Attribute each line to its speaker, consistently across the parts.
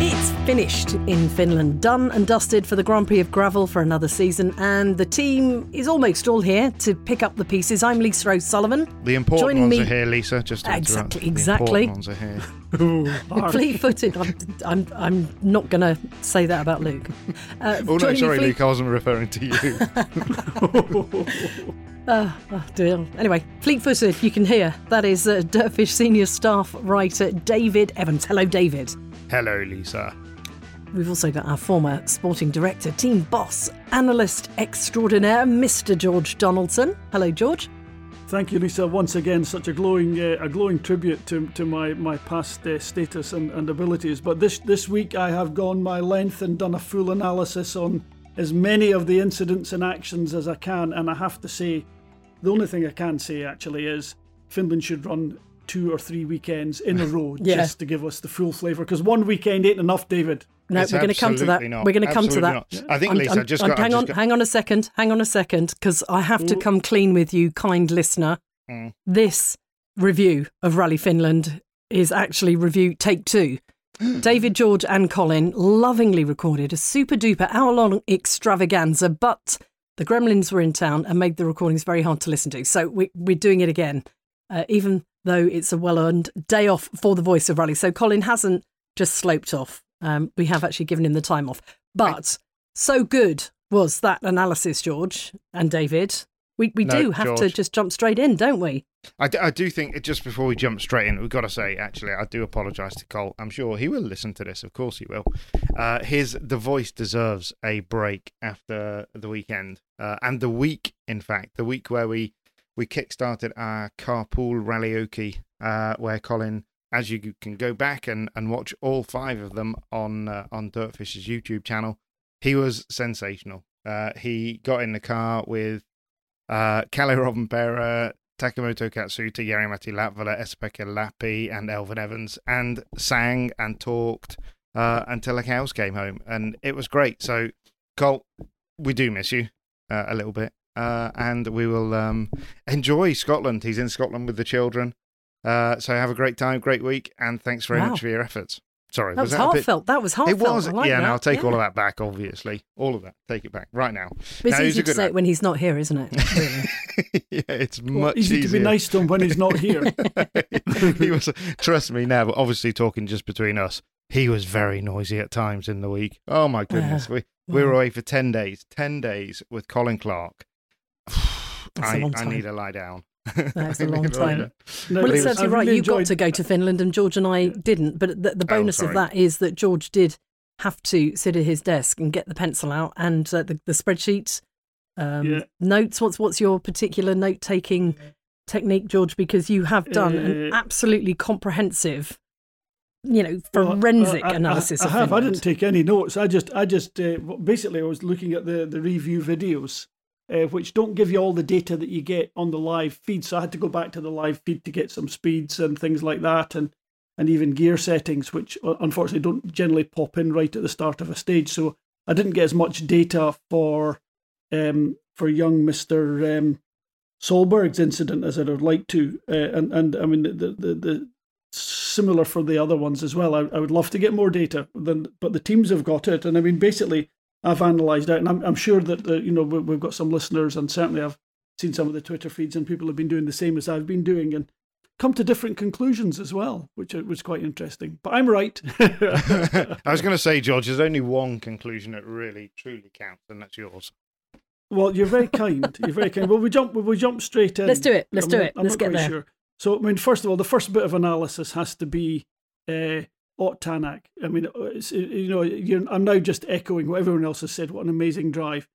Speaker 1: It's finished in Finland, done and dusted for the Grand Prix of Gravel for another season, and the team is almost all here to pick up the pieces. I'm Lisa O'Sullivan.
Speaker 2: The important
Speaker 1: Joining
Speaker 2: ones
Speaker 1: me-
Speaker 2: are here, Lisa. Just to.
Speaker 1: Exactly,
Speaker 2: The
Speaker 1: exactly.
Speaker 2: important ones are here.
Speaker 1: Fleet-footed. I'm, I'm, I'm not going to say that about Luke. Uh,
Speaker 2: Oh no, sorry,
Speaker 1: Fleet-
Speaker 2: Luke. I wasn't referring to you.
Speaker 1: Oh dear. Anyway, fleet-footed. You can hear that is uh, Dirtfish senior staff writer David Evans. Hello, David.
Speaker 2: Hello, Lisa.
Speaker 1: We've also got our former sporting director, team boss, analyst extraordinaire, Mr. George Donaldson. Hello, George.
Speaker 3: Thank you, Lisa. Once again, such a glowing, uh, a glowing tribute to, to my my past uh, status and, and abilities. But this this week, I have gone my length and done a full analysis on as many of the incidents and actions as I can. And I have to say, the only thing I can say actually is Finland should run two or three weekends in a row
Speaker 1: Yeah.
Speaker 3: just to give us the full flavour. Because one weekend ain't enough, David.
Speaker 1: No,
Speaker 2: It's
Speaker 1: we're going to come to that.
Speaker 2: not.
Speaker 1: We're going to come to that.
Speaker 2: not. I think,
Speaker 1: I'm-
Speaker 2: Lisa,
Speaker 1: I'm-
Speaker 2: just
Speaker 1: I'm-
Speaker 2: got-
Speaker 1: hang
Speaker 2: just
Speaker 1: on,
Speaker 2: got-
Speaker 1: hang on a second, hang on a second, because I have to come clean with you, kind listener.
Speaker 2: Mm.
Speaker 1: This review of Rally Finland is actually review take two. David, George, and Colin lovingly recorded a super duper hour long extravaganza, but the gremlins were in town and made the recordings very hard to listen to. So we, we're doing it again, uh, even though it's a well earned day off for the voice of Rally. So Colin hasn't just sloped off. Um, we have actually given him the time off. But so good was that analysis, George and David. We, we
Speaker 2: No,
Speaker 1: do have to just jump straight in, don't we?
Speaker 2: I, d- I do think just before we jump straight in, we've got to say actually, I do apologise to Cole. I'm sure he will listen to this. Of course he will. Uh, his the voice deserves a break after the weekend uh, and the week. In fact, the week where we we kickstarted our carpool rallyoke, uh, where Colin, as you can go back and, and watch all five of them on uh, on Dirtfish's YouTube channel. He was sensational. Uh, he got in the car with uh, Kalle Rovanperä, Takamoto Katsuta, Jari-Matti Latvala, Esapekka Lappi, and Elfyn Evans, and sang and talked uh, until the cows came home. And it was great. So, Cole, we do miss you uh, a little bit. Uh, and we will um, enjoy Scotland. He's in Scotland with the children. Uh, so have a great time, great week, and thanks very
Speaker 1: Wow.
Speaker 2: much for your efforts. Sorry,
Speaker 1: That was,
Speaker 2: that a bit-
Speaker 1: heartfelt. That was heartfelt.
Speaker 2: it was,
Speaker 1: like
Speaker 2: yeah.
Speaker 1: that.
Speaker 2: And I'll take all of that back. Obviously, all of that. Take it back right now.
Speaker 1: But it's
Speaker 2: No, he's a
Speaker 1: easy to say it when he's not here, isn't it? Really?
Speaker 2: yeah, it's
Speaker 3: Well,
Speaker 2: much
Speaker 3: easy
Speaker 2: easier.
Speaker 3: to be nice to him when he's not here.
Speaker 2: he was, trust me now, but obviously talking just between us, he was very noisy at times in the week. Oh my goodness, we we were away for ten days, ten days with Colin Clark.
Speaker 1: That's a
Speaker 2: I,
Speaker 1: long
Speaker 2: I need to lie down.
Speaker 1: That's a long
Speaker 2: need to lie
Speaker 1: time.
Speaker 2: down.
Speaker 3: No,
Speaker 1: well,
Speaker 3: it
Speaker 1: it's
Speaker 3: was-
Speaker 1: right.
Speaker 3: really
Speaker 1: you got to go to Finland, and George and I didn't. But the, the
Speaker 2: Oh,
Speaker 1: bonus of that is that George did have to sit at his desk and get the pencil out and uh, the, the spreadsheet um,
Speaker 3: Yeah.
Speaker 1: notes. What's what's your particular note taking technique, George? Because you have done an
Speaker 3: Uh,
Speaker 1: absolutely comprehensive, you know,
Speaker 3: Well,
Speaker 1: forensic
Speaker 3: I- I-
Speaker 1: analysis
Speaker 3: I,
Speaker 1: of
Speaker 3: have. I didn't take any notes. I just, I just, uh, basically, I was looking at the the review videos, uh, which don't give you all the data that you get on the live feed. So I had to go back to the live feed to get some speeds and things like that, and and even gear settings, which uh, unfortunately don't generally pop in right at the start of a stage. So I didn't get as much data for um, for young Mister um, Solberg's incident as I'd liked to, uh, and and I mean the the, the similar for the other ones as well. I, I would love to get more data, than, but the teams have got it, and I mean basically I've analysed it, and I'm, I'm sure that uh, you know we, we've got some listeners, and certainly I've seen some of the Twitter feeds, and people have been doing the same as I've been doing, and come to different conclusions as well, which was quite interesting. But I'm right.
Speaker 2: I was going to say, George, there's only one conclusion that really truly counts, and that's yours.
Speaker 3: Well, you're very kind. You're very kind. Well, we jump. We jump straight in.
Speaker 1: Let's do it. Let's
Speaker 3: I'm
Speaker 1: do it.
Speaker 3: I'm
Speaker 1: Let's
Speaker 3: not
Speaker 1: get
Speaker 3: quite
Speaker 1: there.
Speaker 3: Sure. So, I mean, first of all, the first bit of analysis has to be uh, Ott Tanak. I mean, you know, I'm now just echoing what everyone else has said. What an amazing drive!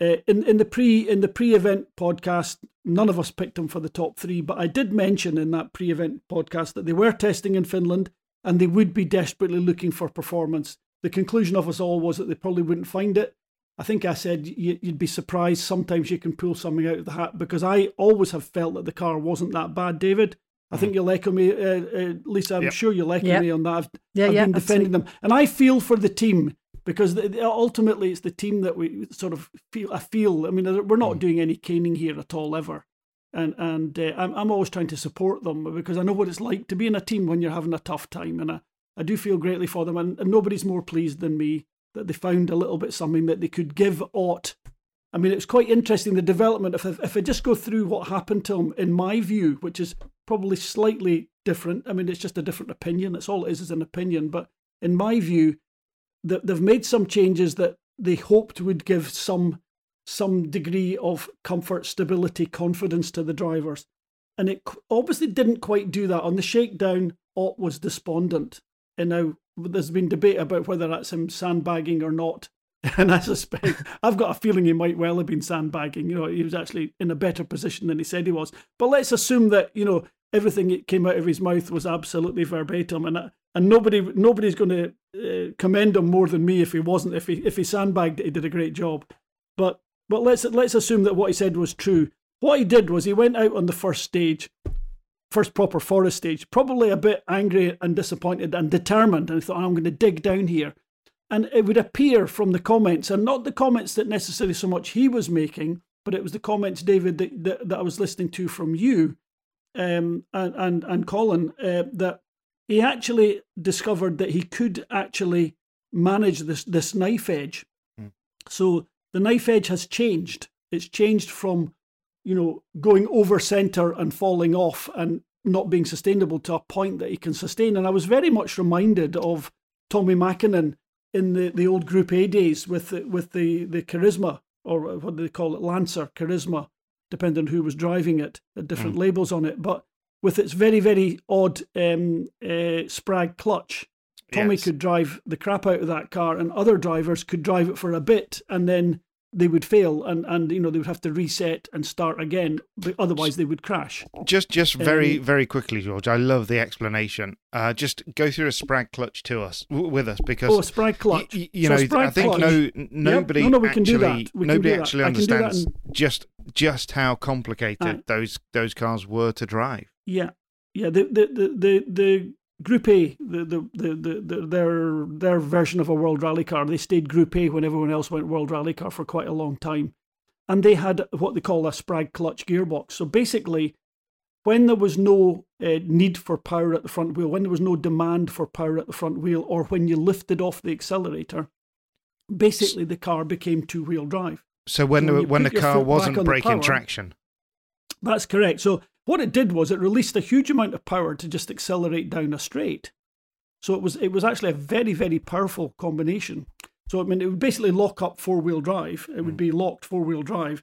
Speaker 3: Uh, in in the pre in the pre-event podcast, none of us picked him for the top three, but I did mention in that pre-event podcast that they were testing in Finland and they would be desperately looking for performance. The conclusion of us all was that they probably wouldn't find it. I think I said you'd be surprised. Sometimes you can pull something out of the hat because I always have felt that the car wasn't that bad, David. I think you'll echo me, uh, uh, Lisa. I'm yep. sure you'll echo yep. me on that. I've, yeah, I've yeah, been defending absolutely. them, and I feel for the team because the, ultimately it's the team that we sort of feel. I feel. I mean, we're not mm. doing any caning here at all ever, and and uh, I'm I'm always trying to support them because I know what it's like to be in a team when you're having a tough time, and I, I do feel greatly for them, and, and nobody's more pleased than me that they found a little bit something that they could give Ott I mean, it's quite interesting the development. If I, if I just go through what happened to him, in my view, which is probably slightly different. I mean, it's just a different opinion. That's all it is, is an opinion. But in my view, that they've made some changes that they hoped would give some some degree of comfort, stability, confidence to the drivers, and it obviously didn't quite do that. On the shakedown, Ott was despondent, and now there's been debate about whether that's him sandbagging or not. And I suspect, I've got a feeling he might well have been sandbagging. You know, he was actually in a better position than he said he was. But let's assume that, you know, everything that came out of his mouth was absolutely verbatim. And, and nobody nobody's going to uh, commend him more than me if he wasn't. If he, if he sandbagged it, he did a great job. But, but let's, let's assume that what he said was true. What he did was he went out on the first stage first proper forest stage, probably a bit angry and disappointed and determined, and thought, I'm going to dig down here. And it would appear from the comments, and not the comments that necessarily so much he was making, but it was the comments, David, that, that, that I was listening to from you um, and, and, and Colin, uh, that he actually discovered that he could actually manage this, this knife edge. Mm. So the knife edge has changed. It's changed from, you know, going over center and falling off and not being sustainable to a point that he can sustain. And I was very much reminded of Tommy Mäkinen in the, the old Group A days with the, with the, the Carisma, or what do they call it, Lancer, Carisma, depending on who was driving it, had different mm. labels on it. But with its very, very odd um, uh, Sprag clutch, Tommy yes. could drive the crap out of that car, and other drivers could drive it for a bit and then they would fail and, and you know they would have to reset and start again but otherwise they would crash.
Speaker 2: Just just very um, very quickly george i love the explanation. Uh, just go through a sprag clutch to us w- with us because
Speaker 3: oh sprag clutch
Speaker 2: y- you so know i think clutch. no nobody yep. no, no, we actually, can do that. We nobody do actually understands just just how complicated uh, those those cars were to drive.
Speaker 3: Yeah. Yeah the the the the, the Group A, the, the, the, the, their their version of a World Rally Car, they stayed Group A when everyone else went World Rally Car for quite a long time, and they had what they call a Sprag clutch gearbox. So basically, when there was no uh, need for power at the front wheel, when there was no demand for power at the front wheel, or when you lifted off the accelerator, basically the car became two wheel drive.
Speaker 2: So when so when, the, when the car wasn't breaking power, traction.
Speaker 3: That's correct. So what it did was it released a huge amount of power to just accelerate down a straight. So it was it was actually a very very powerful combination. So I mean it would basically lock up four wheel drive. It would hmm. be locked four wheel drive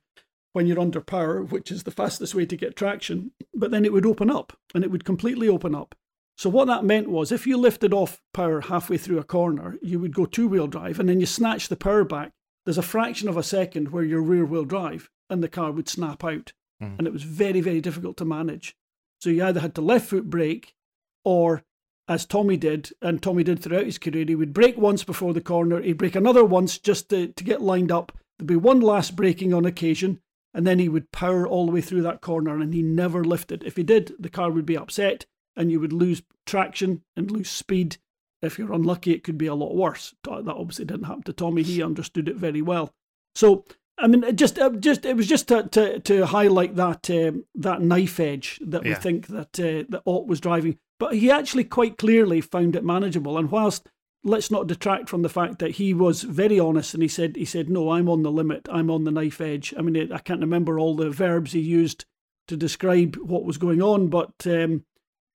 Speaker 3: when you're under power, which is the fastest way to get traction. But then it would open up and it would completely open up. So what that meant was if you lifted off power halfway through a corner, you would go two wheel drive and then you snatch the power back. There's a fraction of a second where you're rear wheel drive and the car would snap out mm. and it was very, very difficult to manage. So you either had to left foot brake, or as Tommy did, and Tommy did throughout his career, he would brake once before the corner, he'd brake another once just to, to get lined up. There'd be one last braking on occasion, and then he would power all the way through that corner, and he never lifted. If he did, the car would be upset, and you would lose traction and lose speed. If you're unlucky, it could be a lot worse. That obviously didn't happen to Tommy. He understood it very well. So I mean, just, uh, just it was just to to, to highlight that um, that knife edge that yeah. we think that uh, that Ott was driving, but he actually quite clearly found it manageable. And whilst let's not detract from the fact that he was very honest and he said he said no, I'm on the limit, I'm on the knife edge. I mean, I can't remember all the verbs he used to describe what was going on, but um,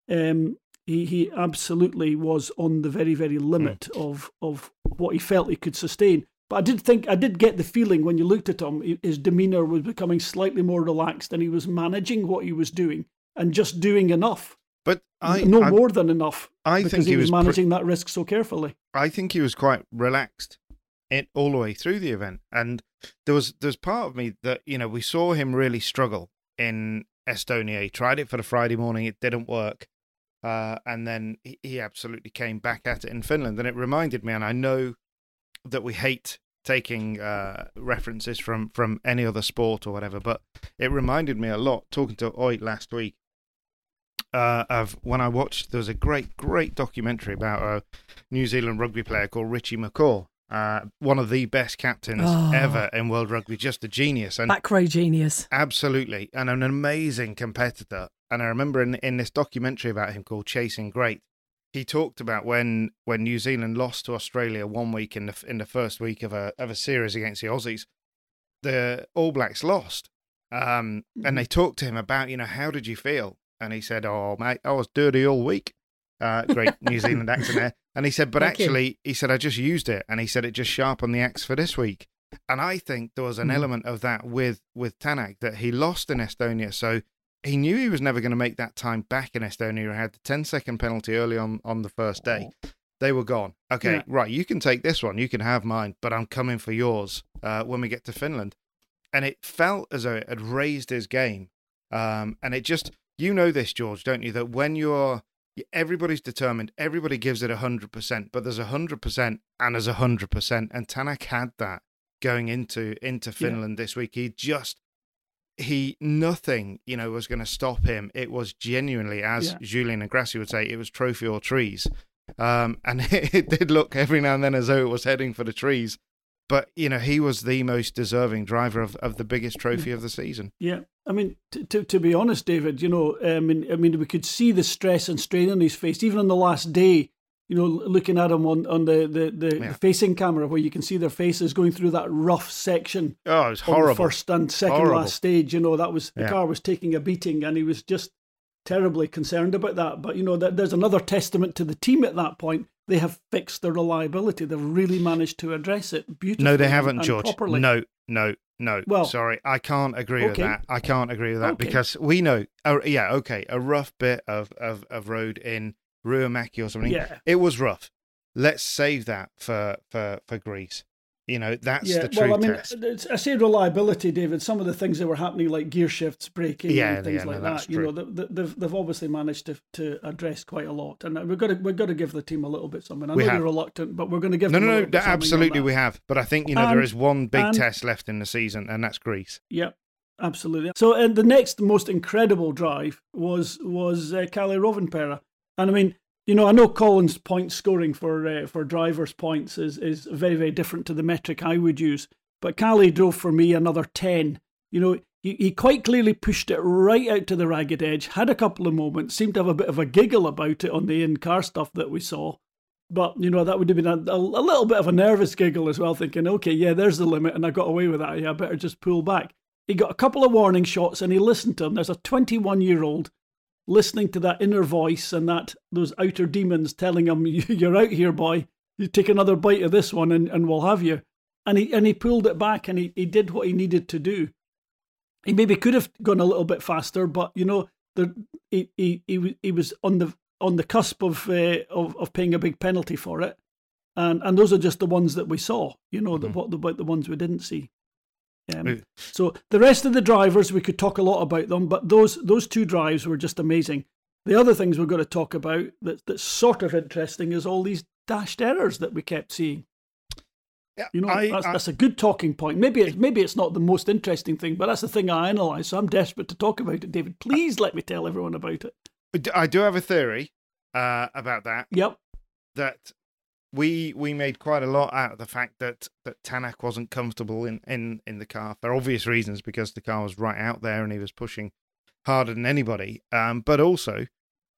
Speaker 3: um, he he absolutely was on the very very limit mm. of of what he felt he could sustain. But I did think I did get the feeling when you looked at him, his demeanour was becoming slightly more relaxed, and he was managing what he was doing and just doing enough
Speaker 2: But I
Speaker 3: no
Speaker 2: I,
Speaker 3: more than enough.
Speaker 2: I
Speaker 3: because
Speaker 2: think
Speaker 3: he,
Speaker 2: he
Speaker 3: was,
Speaker 2: was pre-
Speaker 3: managing that risk so carefully.
Speaker 2: I think he was quite relaxed it all the way through the event, and there was there's part of me that you know we saw him really struggle in Estonia. He tried it for the Friday morning, it didn't work, uh, and then he, he absolutely came back at it in Finland, and it reminded me, and I know that we hate taking uh, references from from any other sport or whatever, but it reminded me a lot talking to Ott last week uh, of when I watched. There was a great, great documentary about a New Zealand rugby player called Richie McCaw, uh, one of the best captains
Speaker 1: Oh.
Speaker 2: ever in world rugby, just a genius and
Speaker 1: Back row genius.
Speaker 2: absolutely, and an amazing competitor. And I remember in in this documentary about him called Chasing Great, he talked about when when New Zealand lost to Australia one week in the in the first week of a of a series against the Aussies, the All Blacks lost, um, and they talked to him about you know how did you feel, and he said, "Oh mate, I was dirty all week." Uh, great New Zealand accent there, and he said, "But
Speaker 1: Thank you.
Speaker 2: actually, he said I just used it, and he said it just sharpened the axe for this week." And I think there was an
Speaker 1: Mm.
Speaker 2: element of that with with Tanak that he lost in Estonia, so he knew he was never going to make that time back in Estonia. He had the 10 second penalty early on on the first day. They were gone. Okay,
Speaker 3: Yeah.
Speaker 2: right, you can take this one, you can have mine, but I'm coming for yours uh, when we get to Finland. And it felt as though it had raised his game. Um, and it just, you know this, George, don't you? That when you're, everybody's determined, everybody gives it 100%, but there's 100% and there's 100%. And Tanak had that going into into Finland this week. He just he nothing you know was going to stop him. It was genuinely, as
Speaker 3: Yeah.
Speaker 2: Julien Ingrassia would say, it was trophy or trees. Um, and it did look every now and then as though it was heading for the trees. But you know he was the most deserving driver of, of the biggest trophy of the season.
Speaker 3: Yeah, I mean, t- to to be honest, David, you know, I mean, I mean, we could see the stress and strain on his face, even on the last day. You know, looking at him on on the the, the,
Speaker 2: Yeah.
Speaker 3: the facing camera, where you can see their faces going through that rough section
Speaker 2: Oh, it was
Speaker 3: on the
Speaker 2: horrible.
Speaker 3: first and second
Speaker 2: Horrible.
Speaker 3: last stage. You know, that was the
Speaker 2: Yeah.
Speaker 3: car was taking a beating, and he was just terribly concerned about that. But you know, that there's another testament to the team at that point. They have fixed the reliability. They've really managed to address it beautifully.
Speaker 2: No, they haven't, George.
Speaker 3: properly.
Speaker 2: No, no, no.
Speaker 3: Well-
Speaker 2: sorry, I can't agree with that. I can't agree with that
Speaker 3: Okay.
Speaker 2: because we know. Oh, yeah, okay, a rough bit of of, of road in Ruuhimäki or something.
Speaker 3: Yeah.
Speaker 2: It was rough. Let's save that for for for Greece. You know, that's
Speaker 3: yeah,
Speaker 2: the true
Speaker 3: well, I mean,
Speaker 2: test.
Speaker 3: I say reliability, David. Some of the things that were happening, like gear shifts, braking,
Speaker 2: Yeah,
Speaker 3: and things
Speaker 2: yeah,
Speaker 3: like
Speaker 2: that's
Speaker 3: that, you know,
Speaker 2: true.
Speaker 3: they've they've obviously managed to to address quite a lot, and we've got to we've got to give the team a little bit something. I
Speaker 2: We
Speaker 3: know
Speaker 2: have.
Speaker 3: you're reluctant, but we're going to give
Speaker 2: No,
Speaker 3: them a
Speaker 2: no, no.
Speaker 3: bit
Speaker 2: that-
Speaker 3: something on
Speaker 2: absolutely, we have. But I think you know there
Speaker 3: And-
Speaker 2: is one big
Speaker 3: and-
Speaker 2: test left in the season, and that's Greece.
Speaker 3: Yep, absolutely. So, and the next most incredible drive was was uh, Kalle Rovanperä, and I mean, you know, I know Colin's point scoring for uh, for drivers' points is is very very different to the metric I would use, but Kalle drove for me another ten. You know, he, he quite clearly pushed it right out to the ragged edge. Had a couple of moments, seemed to have a bit of a giggle about it on the in car stuff that we saw. But you know that would have been a, a, a little bit of a nervous giggle as well, thinking, okay, yeah, there's the limit, and I got away with that. Yeah, I better just pull back. He got a couple of warning shots, and he listened to them. There's a 21 year old listening to that inner voice and that those outer demons telling him, "You're out here, boy. You take another bite of this one, and, and we'll have you." And he and he pulled it back, and he, he did what he needed to do. He maybe could have gone a little bit faster, but you know, the, he, he he he was on the on the cusp of uh, of of paying a big penalty for it, and and those are just the ones that we saw. You know, the,
Speaker 2: Mhm.
Speaker 3: what about the ones we didn't see. Um, so the rest of the drivers, we could talk a lot about them, but those those two drives were just amazing. The other things we're going to talk about that that's sort of interesting is all these dashed errors that we kept seeing.
Speaker 2: Yeah,
Speaker 3: You know,
Speaker 2: I-
Speaker 3: that's,
Speaker 2: I-
Speaker 3: that's a good talking point. Maybe it's maybe it's not the most interesting thing, but that's the thing I analyse. So I'm desperate to talk about it, David. Please let me tell everyone about it.
Speaker 2: I do have a theory uh, about that.
Speaker 3: Yep.
Speaker 2: that we we made quite a lot out of the fact that that Tanak wasn't comfortable in in in the car for obvious reasons because the car was right out there and he was pushing harder than anybody. Um, but also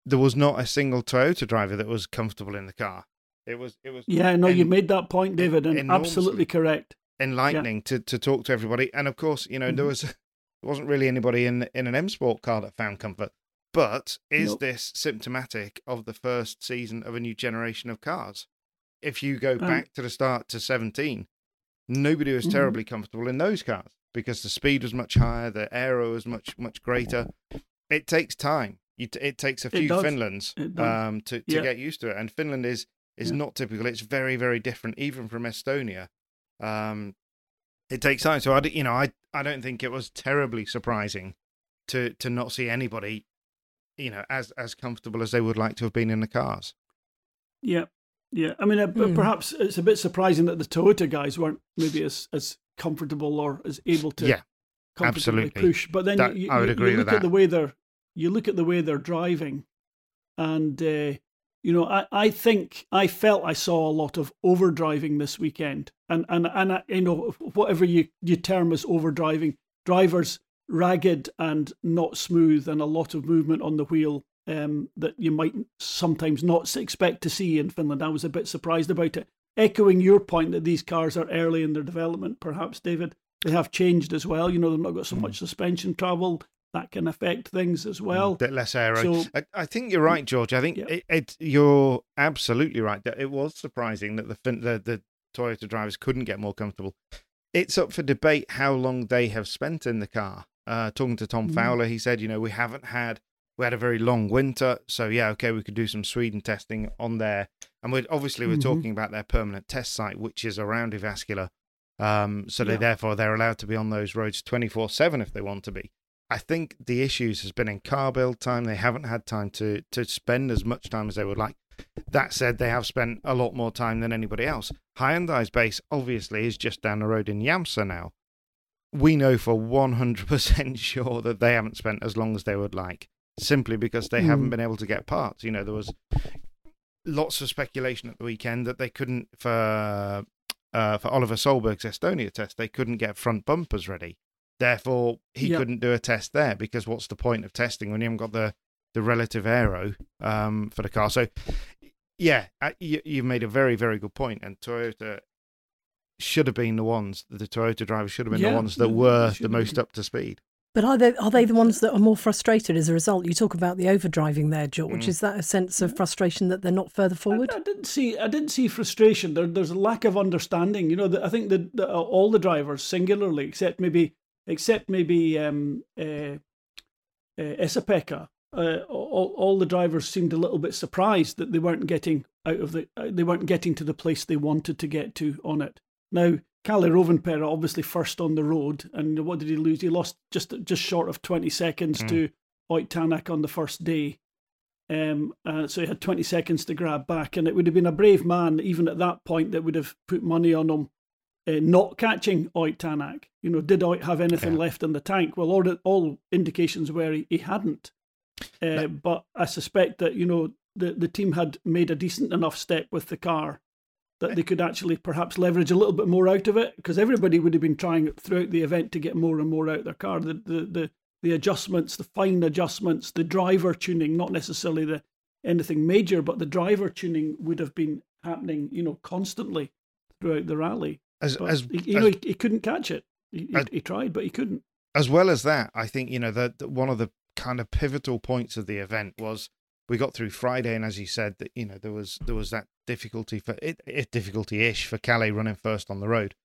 Speaker 2: there was not a single Toyota driver that was comfortable in the car. It was it was
Speaker 3: Yeah, no, you made that point, David, and absolutely correct.
Speaker 2: enlightening to to talk to everybody. And of course, you know there
Speaker 3: Mhm.
Speaker 2: was there wasn't really anybody in in an M Sport car that found comfort. But is
Speaker 3: Nope.
Speaker 2: this symptomatic of the first season of a new generation of cars? If you go
Speaker 3: Um,
Speaker 2: back to the start to 17, nobody was
Speaker 3: Mhm.
Speaker 2: terribly comfortable in those cars because the speed was much higher, the aero was much much greater. It takes time You t- it takes a few. Finlands um, to, to
Speaker 3: Yeah.
Speaker 2: get used to it, and Finland is is
Speaker 3: Yeah.
Speaker 2: not typical. It's very very different, even from Estonia. Um, it takes time. So I, you know, I I don't think it was terribly surprising to to not see anybody, you know, as as comfortable as they would like to have been in the cars.
Speaker 3: Yeah, yeah. I mean, uh,
Speaker 1: Hmm.
Speaker 3: perhaps it's a bit surprising that the Toyota guys weren't maybe as as comfortable or as able to
Speaker 2: Yeah, absolutely.
Speaker 3: push. But then
Speaker 2: That-
Speaker 3: you,
Speaker 2: I would agree
Speaker 3: you
Speaker 2: with
Speaker 3: look at
Speaker 2: that.
Speaker 3: the way they're you look at the way they're driving, and uh, you know, I, I think I felt I saw a lot of overdriving this weekend, and and and I, you know whatever you you term as overdriving, drivers ragged and not smooth, and a lot of movement on the wheel um, that you might sometimes not expect to see in Finland. I was a bit surprised about it. Echoing your point that these cars are early in their development, perhaps David, they have changed as well. You know, they've not got so much suspension travel that can affect things as well.
Speaker 2: a bit less aero.
Speaker 3: so-
Speaker 2: I, I think you're right, George. I think
Speaker 3: Yeah.
Speaker 2: it, it, you're absolutely right. That it was surprising that the, the the Toyota drivers couldn't get more comfortable. It's up for debate how long they have spent in the car. Uh, talking to Tom
Speaker 3: Mhm.
Speaker 2: Fowler, he said, you know, we haven't had we had a very long winter, so yeah, okay, we could do some Sweden testing on there, and we're obviously we're
Speaker 3: Mhm.
Speaker 2: talking about their permanent test site, which is around Jyväskylä. Um, so they
Speaker 3: Yeah.
Speaker 2: therefore they're allowed to be on those roads twenty four seven if they want to be. I think the issues has been in car build time. They haven't had time to to spend as much time as they would like. That said, they have spent a lot more time than anybody else. Hyundai's base obviously is just down the road in Jämsä now. We know for 100% sure that they haven't spent as long as they would like, simply because they haven't
Speaker 3: Mm.
Speaker 2: been able to get parts. You know, there was lots of speculation at the weekend that they couldn't, for uh, for Oliver Solberg's Estonia test, they couldn't get front bumpers ready. Therefore, he
Speaker 3: Yeah.
Speaker 2: couldn't do a test there because what's the point of testing when you haven't got the the relative aero um, for the car? So, yeah, uh, you, you've made a very very good point, and Toyota should have been the ones the Toyota drivers should have been
Speaker 3: Yeah,
Speaker 2: the ones that were the most
Speaker 3: been.
Speaker 2: up to speed.
Speaker 1: But are they are they the ones that are more frustrated as a result? You talk about the overdriving there, George.
Speaker 2: Mm.
Speaker 1: Is that a sense of frustration that they're not further forward?
Speaker 3: I, I didn't see. I didn't see frustration. There, there's a lack of understanding. You know, the, I think that the, all the drivers, singularly, except maybe, except maybe um, uh, uh, uh, all, all the drivers seemed a little bit surprised that they weren't getting out of the. Uh, they weren't getting to the place they wanted to get to on it. Now, Kalle Rovanperä obviously first on the road, and what did he lose? He lost just just short of twenty seconds
Speaker 2: Mm.
Speaker 3: to Ott Tanak on the first day. Um, uh, so he had 20 seconds to grab back, and it would have been a brave man, even at that point, that would have put money on him uh, not catching Ott Tanak. You know, did Ott have anything
Speaker 2: Yeah.
Speaker 3: left in the tank? Well, all, all indications were he, he hadn't. Uh,
Speaker 2: No.
Speaker 3: But I suspect that, you know, the, the team had made a decent enough step with the car that they could actually perhaps leverage a little bit more out of it because everybody would have been trying throughout the event to get more and more out of their car. The, the, the, the adjustments, the fine adjustments, the driver tuning, not necessarily the anything major, but the driver tuning would have been happening, you know, constantly throughout the rally.
Speaker 2: As
Speaker 3: But
Speaker 2: as
Speaker 3: you
Speaker 2: as
Speaker 3: know, he, he couldn't catch it. He, he,
Speaker 2: As-
Speaker 3: he tried, but he couldn't.
Speaker 2: as well as that, I think you know that one of the kind of pivotal points of the event was we got through Friday, and as you said, that you know there was there was that difficulty for it, it difficulty ish for Kalle running first on the road.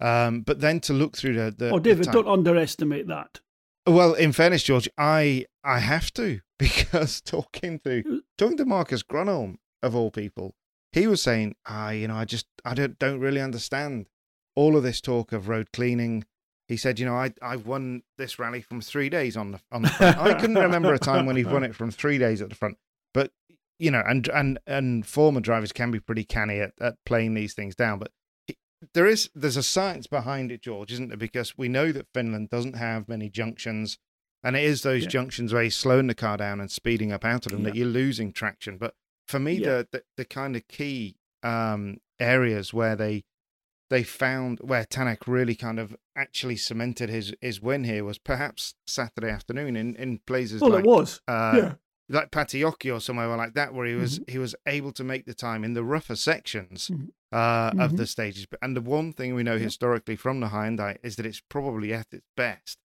Speaker 2: Um, but then to look through the, the
Speaker 3: oh,
Speaker 2: the
Speaker 3: David,
Speaker 2: time-
Speaker 3: don't underestimate that.
Speaker 2: Well, in fairness, George, I I have to because talking to talking to Marcus Grönholm of all people, he was saying, "Ah, you know, I just I don't don't really understand all of this talk of road cleaning." He said, "You know, I I won this rally from three days on the on the front. I couldn't remember a time when he'd won it from three days at the front, but." You know, and and and former drivers can be pretty canny at, at playing these things down, but he- there is there's a science behind it, George, isn't there? Because we know that Finland doesn't have many junctions, and it is those
Speaker 3: Yeah.
Speaker 2: junctions where you're slowing the car down and speeding up out of them that you're losing traction. But for me,
Speaker 3: Yeah.
Speaker 2: the, the the kind of key um, areas where they they found where Tanak really kind of actually cemented his his win here was perhaps Saturday afternoon in in places
Speaker 3: Well,
Speaker 2: like
Speaker 3: it was.
Speaker 2: uh,
Speaker 3: yeah.
Speaker 2: like Patajoki or somewhere like that, where he was he was able to make the time in the rougher sections
Speaker 3: Mhm.
Speaker 2: uh, of
Speaker 3: Mhm.
Speaker 2: the stages. And the one thing we know
Speaker 3: Yep.
Speaker 2: historically from the Hyundai is that it's probably at its best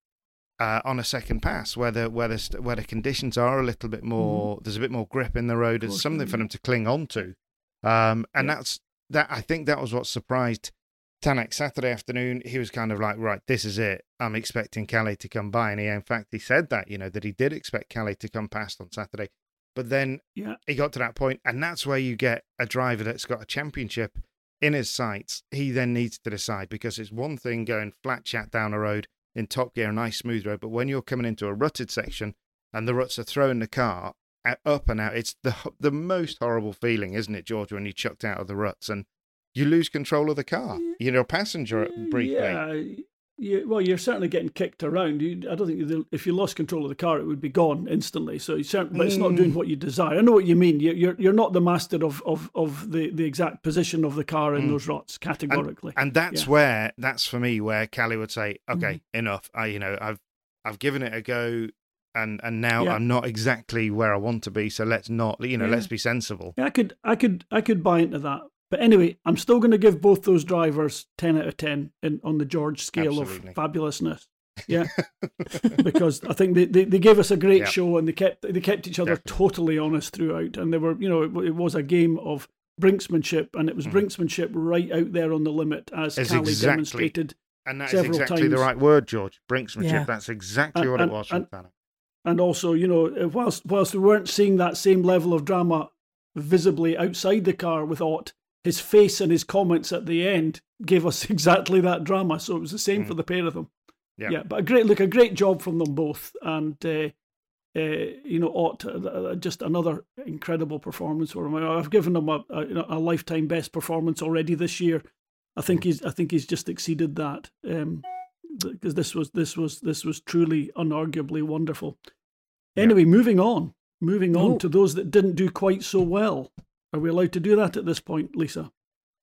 Speaker 2: uh, on a second pass, where the where the where the conditions are a little bit more. There's a bit more grip in the road. There's something for
Speaker 3: yeah.
Speaker 2: them to cling on to, um, and
Speaker 3: Yeah.
Speaker 2: that's that. I think that was what surprised Tanak Saturday afternoon, he was kind of like, right, this is it. I'm expecting Kalle to come by, and he, in fact, he said that, you know, that he did expect Kalle to come past on Saturday, but then
Speaker 3: Yeah.
Speaker 2: he got to that point, and that's where you get a driver that's got a championship in his sights. He then needs to decide because it's one thing going flat chat down a road in top gear, a nice smooth road, but when you're coming into a rutted section and the ruts are throwing the car up and out, it's the the most horrible feeling, isn't it, George, when you're chucked out of the ruts and you lose control of the car. You're a passenger briefly.
Speaker 3: Yeah, you, well, you're certainly getting kicked around. You, I don't think if you lost control of the car, it would be gone instantly. So, you certain, but it's not
Speaker 2: Mm.
Speaker 3: doing what you desire. I know what you mean. You, you're you're not the master of of, of the, the exact position of the car in
Speaker 2: Mm.
Speaker 3: those ruts categorically.
Speaker 2: And that's
Speaker 3: Yeah.
Speaker 2: where that's for me where Kalle would say. "Okay, enough. I, you know, I've I've given it a go, and and now
Speaker 3: Yeah.
Speaker 2: I'm not exactly where I want to be. So let's not, you know,
Speaker 3: Yeah.
Speaker 2: let's be sensible."
Speaker 3: Yeah, I could, I could, I could buy into that. But anyway, I'm still going to give both those drivers ten out of ten in, on the George scale
Speaker 2: Absolutely.
Speaker 3: of fabulousness. Yeah, because I think they, they, they gave us a great
Speaker 2: Yeah.
Speaker 3: show and they kept they kept each other
Speaker 2: Definitely.
Speaker 3: totally honest throughout, and they were you know it, it was a game of brinksmanship, and it was
Speaker 2: Mhm.
Speaker 3: brinksmanship right out there on the limit as
Speaker 2: It's
Speaker 3: Kalle
Speaker 2: exactly-
Speaker 3: demonstrated.
Speaker 2: And that's
Speaker 3: several
Speaker 2: exactly the right word, George. Brinksmanship.
Speaker 1: Yeah.
Speaker 2: That's exactly
Speaker 3: And-
Speaker 2: what
Speaker 3: and-
Speaker 2: it was
Speaker 3: and- And also, you know, uh, whilst whilst we weren't seeing that same level of drama visibly outside the car with Ott, his face and his comments at the end gave us exactly that drama. So it was the same
Speaker 2: Mm.
Speaker 3: for the pair of them.
Speaker 2: Yeah.
Speaker 3: but a great look, a great job from them both, and uh, uh, you know, Ott, uh, uh, just another incredible performance for him. I've given him a, a, you know, a lifetime best performance already this year. I think he's, I think he's just exceeded that. Um, because this was this was this was truly unarguably wonderful.
Speaker 2: Yeah.
Speaker 3: Anyway, moving on, moving on
Speaker 1: Oh.
Speaker 3: to those that didn't do quite so well. Are we allowed to do that at this point, Lisa?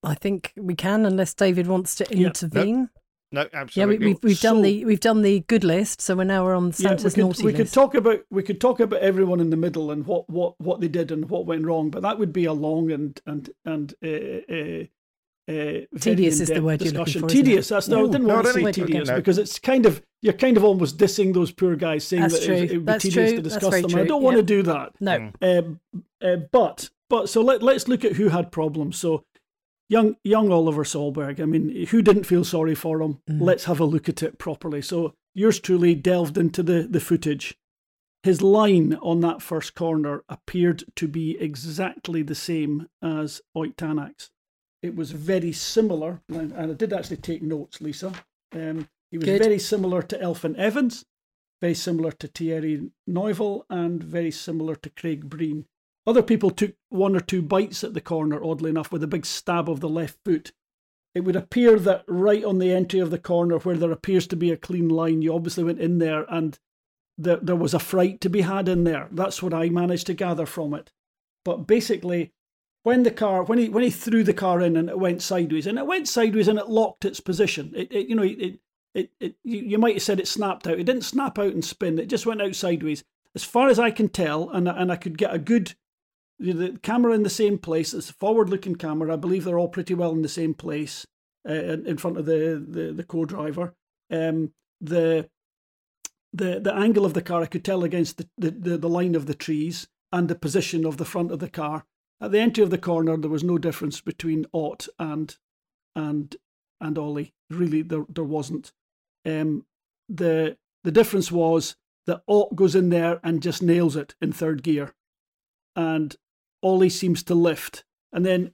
Speaker 1: I think we can, unless David wants to
Speaker 3: Yeah.
Speaker 1: intervene.
Speaker 2: No,
Speaker 1: Yeah, we,
Speaker 2: absolutely.
Speaker 1: we've we've done
Speaker 3: So-
Speaker 1: the we've done the good list, so we're now we're on
Speaker 3: Yeah, we
Speaker 1: Santa's
Speaker 3: could,
Speaker 1: naughty
Speaker 3: we could talk about we could talk about everyone in the middle and what, what, what they did and what went wrong, but that would be a long and and and uh, uh, uh,
Speaker 1: Tedious is the
Speaker 3: in-depth
Speaker 1: word you're looking
Speaker 3: discussion.
Speaker 1: for.
Speaker 3: Tedious. That's no, I didn't
Speaker 2: No,
Speaker 3: want to say
Speaker 2: don't think-
Speaker 3: tedious
Speaker 2: no.
Speaker 3: because it's kind of you're kind of almost dissing those poor guys, saying
Speaker 1: That's
Speaker 3: that
Speaker 1: true.
Speaker 3: it, it would be
Speaker 1: That's
Speaker 3: tedious
Speaker 1: true.
Speaker 3: to discuss them. and I don't want
Speaker 1: Yeah.
Speaker 3: to do that.
Speaker 1: no,
Speaker 2: Mm.
Speaker 3: Uh, uh, but but so let let's look at who had problems. So young young Oliver Solberg. I mean, who didn't feel sorry for him?
Speaker 1: Mm.
Speaker 3: Let's have a look at it properly. So yours truly delved into the the footage. His line on that first corner appeared to be exactly the same as Ott Tanak's. It was very similar, and and I did actually take notes, Lisa. Um, he was
Speaker 1: Good.
Speaker 3: very similar to Elfyn Evans, very similar to Thierry Neuville, and very similar to Craig Breen. Other people took one or two bites at the corner, oddly enough, with a big stab of the left foot. It would appear that right on the entry of the corner, where there appears to be a clean line, you obviously went in there and there, there was a fright to be had in there. That's what I managed to gather from it. But basically, when the car, when he when he threw the car in and it went sideways, and it went sideways and it locked its position. It, it you know it it, it you, you might have said it snapped out. It didn't snap out and spin. It just went out sideways. As far as I can tell, and and I could get a good the camera in the same place. It's a forward-looking camera. I believe they're all pretty well in the same place uh, in front of the the, the co-driver. Um, the the the angle of the car I could tell against the, the, the, the line of the trees and the position of the front of the car. At the entry of the corner, there was no difference between Ott and and and Ollie. Really, there there wasn't. Um, the the difference was that Ott goes in there and just nails it in third gear, and Ollie seems to lift, and then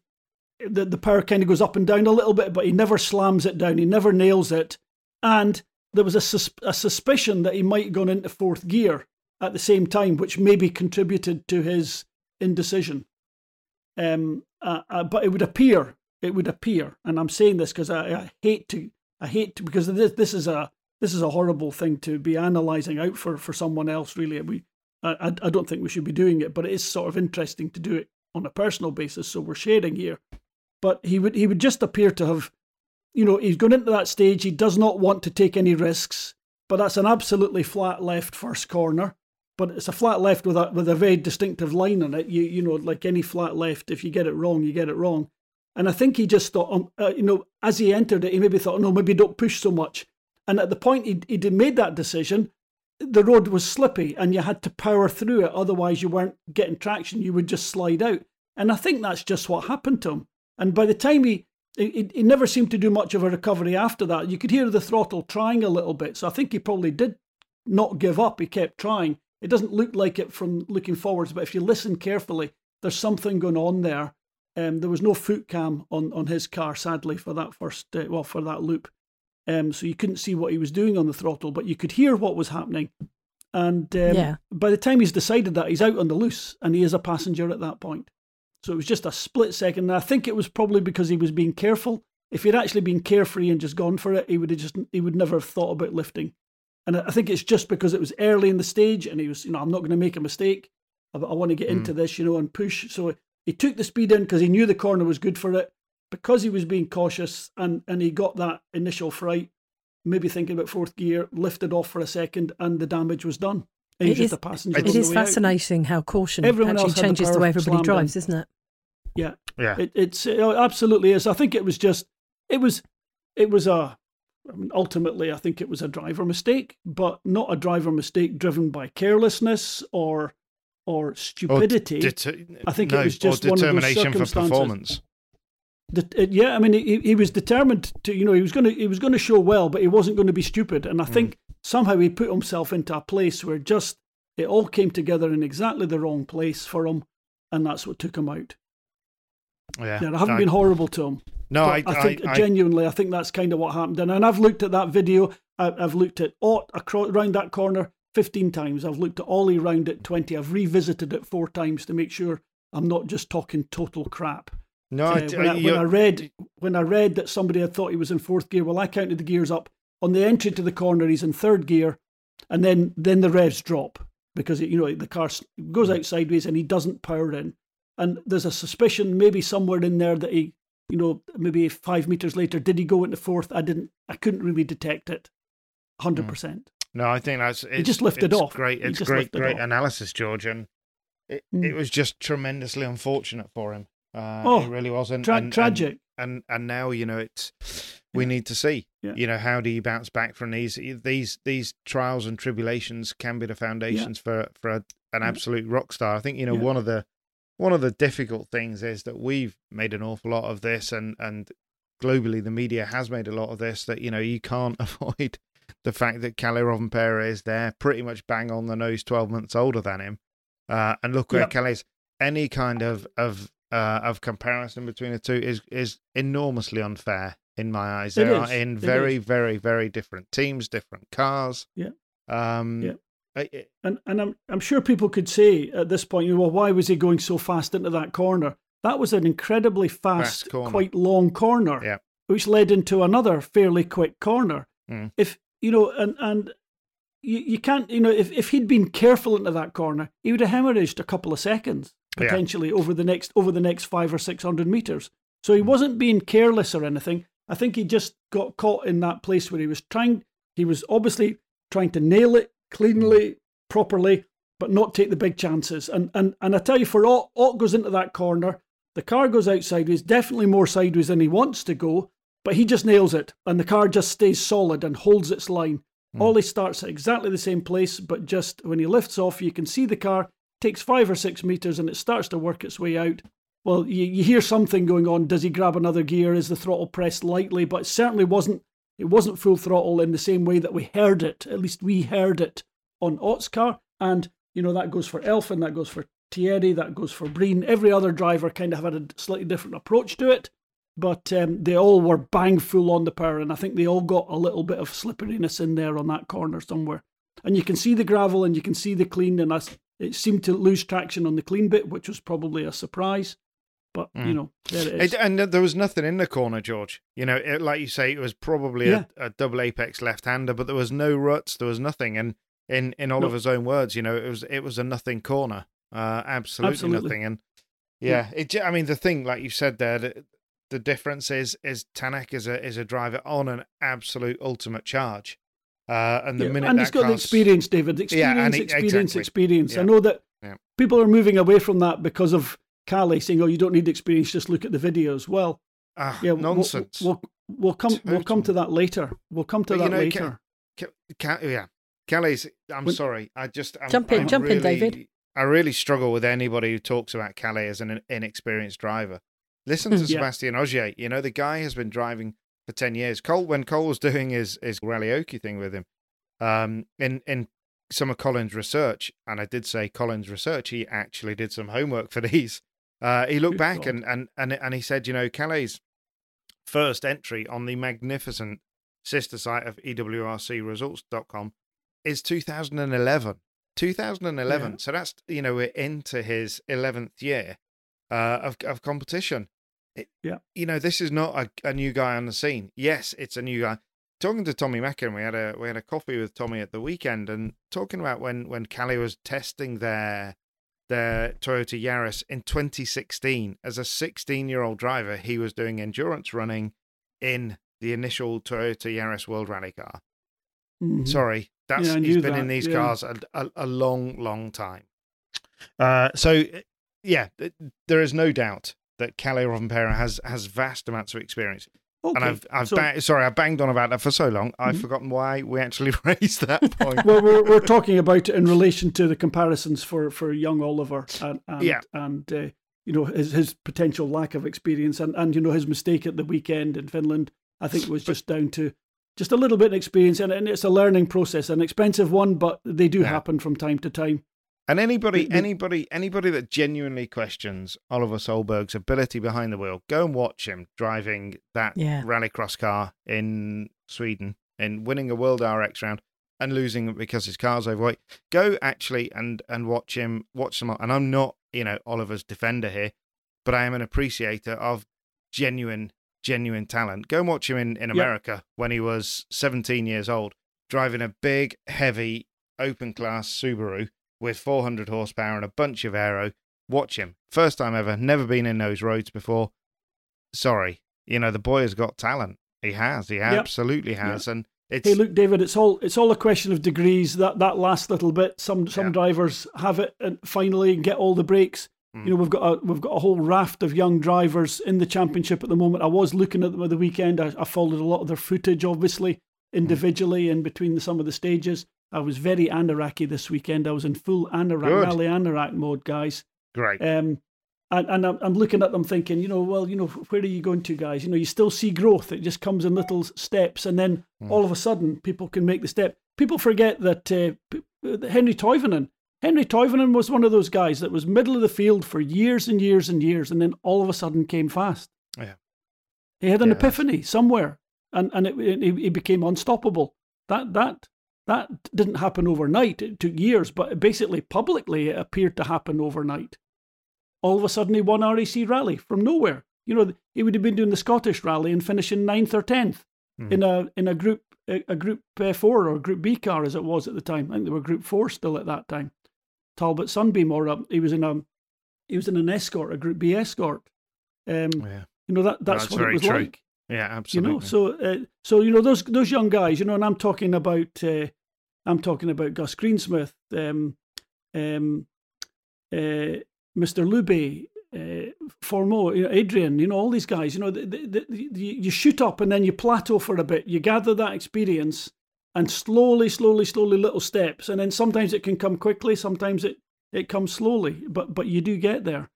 Speaker 3: the the power kind of goes up and down a little bit, but he never slams it down. He never nails it, and there was a, sus- a suspicion that he might have gone into fourth gear at the same time, which maybe contributed to his indecision. Um, uh, uh, but it would appear, it would appear, and I'm saying this because I, I hate to, I hate to, because this this is a this is a horrible thing to be analysing out for for someone else. Really, we, I I don't think we should be doing it, but it is sort of interesting to do it on a personal basis. So we're sharing here. But he would he would just appear to have you know, he's gone into that stage. He does not want to take any risks, but that's an absolutely flat left first corner. But it's a flat left with a with a very distinctive line on it. You you know, like any flat left, if you get it wrong, you get it wrong. And I think he just thought, um, uh, you know, as he entered it, he maybe thought, no, maybe don't push so much. And at the point he he made that decision, the road was slippy, and you had to power through it. Otherwise, you weren't getting traction. You would just slide out. And I think that's just what happened to him. And by the time he he, he never seemed to do much of a recovery after that. You could hear the throttle trying a little bit. So I think he probably did not give up. He kept trying. It doesn't look like it from looking forwards, but if you listen carefully, there's something going on there. Um, there was no foot cam on, on his car, sadly, for that first, uh, well, for that loop. Um, so you couldn't see what he was doing on the throttle, but you could hear what was happening. And um,
Speaker 1: Yeah.
Speaker 3: by the time he's decided that, he's out on the loose and he is a passenger at that point. So it was just a split second. And I think it was probably because he was being careful. If he'd actually been carefree and just gone for it, he would have just he would never have thought about lifting. And I think it's just because it was early in the stage and he was, you know, I'm not going to make a mistake. I, I want to get into this, you know, and push. So he took the speed in because he knew the corner was good for it. Because he was being cautious and, and he got that initial fright, maybe thinking about fourth gear, lifted off for a second, and the damage was done. And he
Speaker 1: It
Speaker 3: was just a passenger.
Speaker 1: It
Speaker 3: on the out.
Speaker 1: fascinating how caution
Speaker 3: Everyone
Speaker 1: actually
Speaker 3: else had the
Speaker 1: changes the, way everybody drives,
Speaker 3: dunk.
Speaker 1: isn't it?
Speaker 3: Yeah,
Speaker 2: Yeah.
Speaker 3: it, it's it oh, absolutely is. I think it was just it was it was a I mean, ultimately I think it was a driver mistake, but not a driver mistake driven by carelessness or or
Speaker 2: Or
Speaker 3: stupidity.
Speaker 2: det-
Speaker 3: I think it was just one of those
Speaker 2: determination for
Speaker 3: circumstances. Uh, yeah, I mean, he, he was determined to, you know, he was going to, he was going to show well, but he wasn't going to be stupid. And I
Speaker 2: Hmm.
Speaker 3: think somehow he put himself into a place where just it all came together in exactly the wrong place for him, and that's what took him out.
Speaker 2: Yeah,
Speaker 3: Yeah, I haven't
Speaker 2: I-
Speaker 3: been horrible to him.
Speaker 2: No, I,
Speaker 3: I think
Speaker 2: I,
Speaker 3: genuinely, I think that's kind of what happened. And, and I've looked at that video. I, I've looked at Ott across around that corner fifteen times. I've looked at Ollie round it twenty. I've revisited it four times to make sure I'm not just talking total crap.
Speaker 2: No,
Speaker 3: Uh,
Speaker 2: I,
Speaker 3: when, I, when I read when I read that somebody had thought he was in fourth gear, well, I counted the gears up. On the entry to the corner, he's in third gear, and then then the revs drop because you know the car goes
Speaker 2: Mm.
Speaker 3: out sideways and he doesn't power in. And there's a suspicion maybe somewhere in there that he, you know, maybe five meters later, did he go into fourth? I didn't. I couldn't really detect it, hundred percent.
Speaker 2: No, I think that's it's,
Speaker 3: just lifted
Speaker 2: it's
Speaker 3: off.
Speaker 2: Great, it's great, great
Speaker 3: off.
Speaker 2: analysis, George, and it,
Speaker 3: Mm.
Speaker 2: it was just tremendously unfortunate for him. Uh,
Speaker 3: Oh,
Speaker 2: it really was, and,
Speaker 3: Tra-
Speaker 2: and- and-
Speaker 3: tragic.
Speaker 2: And, and now you know it's we need to see.
Speaker 3: Yeah.
Speaker 2: You know how do you bounce back from these these these trials and tribulations can be the foundations for for a, an
Speaker 3: Yeah.
Speaker 2: absolute rock star. I think you know
Speaker 3: Yeah.
Speaker 2: one of the one of the difficult things is that we've made an awful lot of this, and and globally the media has made a lot of this. That you know you can't avoid the fact that Kalle Rovanperä is there, pretty much bang on the nose, twelve months older than him. Uh, and look where
Speaker 3: Yep.
Speaker 2: Is. Any kind of of uh, of comparison between the two is is enormously unfair in my eyes.
Speaker 3: It
Speaker 2: They are in
Speaker 3: It
Speaker 2: very,
Speaker 3: is.
Speaker 2: very, very different teams, different cars.
Speaker 3: Yeah.
Speaker 2: Um,
Speaker 3: Yeah.
Speaker 2: I- I-
Speaker 3: And and I'm I'm sure people could say at this point, you know, well, why was he going so fast into that corner? That was an incredibly fast,
Speaker 2: Fast
Speaker 3: quite long corner,
Speaker 2: Yeah.
Speaker 3: which led into another fairly quick corner.
Speaker 2: Mm.
Speaker 3: If you know, and and you, you can't, you know, if, if he'd been careful into that corner, he would have hemorrhaged a couple of seconds
Speaker 2: Yeah.
Speaker 3: potentially over the next over the next five or six hundred meters. So he
Speaker 2: Mm.
Speaker 3: wasn't being careless or anything. I think he just got caught in that place where he was trying. He was obviously trying to nail it cleanly, properly, but not take the big chances. And and and I tell you, for Ott, Ott goes into that corner. The car goes out sideways, definitely more sideways than he wants to go, but he just nails it, and the car just stays solid and holds its line. Ollie starts at exactly the same place, but just when he lifts off, you can see the car takes five or six meters and it starts to work its way out. Well, you, you hear something going on. Does he grab another gear? Is the throttle pressed lightly? But it certainly wasn't. It wasn't full throttle in the same way that we heard it. At least we heard it on Ott's car, and you know that goes for Elfyn, that goes for Thierry, that goes for Breen. Every other driver kind of had a slightly different approach to it, but um, they all were bang full on the power, and I think they all got a little bit of slipperiness in there on that corner somewhere. And you can see the gravel and you can see the clean, and that's, it seemed to lose traction on the clean bit, which was probably a surprise. But you
Speaker 2: Mm.
Speaker 3: know, there it is.
Speaker 2: It, and there was nothing in the corner, George. You know, it, like you say, it was probably
Speaker 3: Yeah.
Speaker 2: a, a double apex left-hander, but there was no ruts, there was nothing. And in in Oliver's own words, you know, it was it was a nothing corner, uh, absolutely,
Speaker 3: Absolutely.
Speaker 2: nothing. And yeah, it. j- I mean, the thing, like you said there, the, the difference is is Tanak is a is a driver on an absolute ultimate charge, uh, and the
Speaker 3: Yeah,
Speaker 2: minute
Speaker 3: and
Speaker 2: that
Speaker 3: he's got the experience, David. Experience,
Speaker 2: and he-
Speaker 3: experience,
Speaker 2: exactly.
Speaker 3: experience. I know that
Speaker 2: Yeah.
Speaker 3: people are moving away from that because of Kalle saying, "Oh, you don't need experience; just look at the videos." Well,
Speaker 2: Ah,
Speaker 3: yeah,
Speaker 2: nonsense.
Speaker 3: We'll, we'll, we'll come. We'll come to that later. We'll come to
Speaker 2: But you
Speaker 3: that
Speaker 2: know,
Speaker 3: later.
Speaker 2: Ca- Ca- yeah, Kalle. I'm
Speaker 3: When-
Speaker 2: sorry. I just I'm,
Speaker 1: Jump in,
Speaker 2: I'm
Speaker 1: jump in, David.
Speaker 2: I really struggle with anybody who talks about Kalle as an inexperienced driver. Listen to
Speaker 3: Yeah.
Speaker 2: Sebastian Ogier. You know, the guy has been driving for 10 years. Cole, when Cole was doing his, his Rallyoke thing with him, um, in, in some of Colin's research, and I did say Colin's research, he actually did some homework for these. Uh, he looked
Speaker 3: Good
Speaker 2: back
Speaker 3: God.
Speaker 2: and, and, and, and he said, you know, Kalle' first entry on the magnificent sister site of EWRCresults.com is 2011. 2011.
Speaker 3: Yeah.
Speaker 2: So that's, you know, we're into his 11th year uh, of, of competition. It,
Speaker 3: Yeah.
Speaker 2: You know, this is not a, a new guy on the scene. Yes, it's a new guy. Talking to Tommi Mäkinen, we had a we had a coffee with Tommy at the weekend, and talking about when when Kalle was testing their their Toyota Yaris in 2016 as a 16 year old driver, he was doing endurance running in the initial Toyota Yaris World Rally car.
Speaker 3: Mhm.
Speaker 2: Sorry, that's
Speaker 3: Yeah,
Speaker 2: he's been in these
Speaker 3: yeah.
Speaker 2: cars a, a, a long, long time. Uh, so yeah, there is no doubt that Kalle Rovanperä has has vast amounts of experience,
Speaker 3: Okay.
Speaker 2: and I've I've
Speaker 3: so-
Speaker 2: ba- sorry I banged on about that for so long I've
Speaker 3: Mhm.
Speaker 2: forgotten why we actually raised that point.
Speaker 3: well, we're we're talking about it in relation to the comparisons for, for young Oliver and and,
Speaker 2: Yeah.
Speaker 3: and uh, you know his his potential lack of experience and, and you know his mistake at the weekend in Finland. I think was just down to just a little bit of experience and, and it's a learning process, an expensive one, but they do
Speaker 2: Yeah.
Speaker 3: happen from time to time.
Speaker 2: And anybody,
Speaker 3: The-
Speaker 2: anybody, anybody that genuinely questions Oliver Solberg's ability behind the wheel, go and watch him driving that
Speaker 1: Yeah.
Speaker 2: rallycross car in Sweden and winning a World RX round and losing it because his car's overweight. Go actually and and watch him, watch them. And I'm not, you know, Oliver's defender here, but I am an appreciator of genuine, genuine talent. Go and watch him in in. America when he was 17 years old, driving a big, heavy, open class Subaru with 400 horsepower and a bunch of aero. Watch him. First time ever. Never been in those roads before. Sorry. You know, the boy has got talent. He has. He absolutely has. And it's.
Speaker 3: Hey, look, David, it's all it's all a question of degrees. That that last little bit, some some
Speaker 2: Yeah.
Speaker 3: drivers have it and finally get all the breaks.
Speaker 2: Mm.
Speaker 3: You know, we've got a we've got a whole raft of young drivers in the championship at the moment. I was looking at them at the weekend. I, I followed a lot of their footage, obviously, individually and between the, some of the stages. I was very Anaraki this weekend. I was in full Anorak,
Speaker 2: Good.
Speaker 3: rally Anorak mode, guys.
Speaker 2: great.
Speaker 3: Um, and, and I'm, I'm looking at them thinking, you know, well, you know, where are you going to, guys? You know, you still see growth. It just comes in little steps, and then
Speaker 2: Mm.
Speaker 3: all of a sudden, people can make the step. People forget that uh, p- uh, Henri Toivonen, Henri Toivonen was one of those guys that was middle of the field for years and years and years, and then all of a sudden came fast.
Speaker 2: Yeah.
Speaker 3: He had an
Speaker 2: Yeah, that's-
Speaker 3: epiphany somewhere, and and it, it, he became unstoppable. That that that didn't happen overnight. It took years, but basically, publicly, it appeared to happen overnight all of a sudden he won RAC rally from nowhere. You know, he would have been doing the Scottish rally and finishing ninth or tenth
Speaker 2: Mhm.
Speaker 3: in a in a group a, a group uh, four or group B car as it was at the time. I think they were group four still at that time. Talbot Sunbeam or a, he was in a he was in an escort, a group B escort. Um,
Speaker 2: yeah.
Speaker 3: you know that that's,
Speaker 2: That's
Speaker 3: what it was
Speaker 2: true.
Speaker 3: like
Speaker 2: Yeah, absolutely.
Speaker 3: you know so uh, so you know those those young guys you know and i'm talking about uh, i'm talking about gus greensmith um um uh mr Loubet uh, Fourmaux, you know, Adrian, you know, all these guys, you know, the, the, the, you shoot up and then you plateau for a bit. You gather that experience and slowly, slowly, slowly, little steps. And then sometimes it can come quickly, sometimes it, it comes slowly, but but you do get there.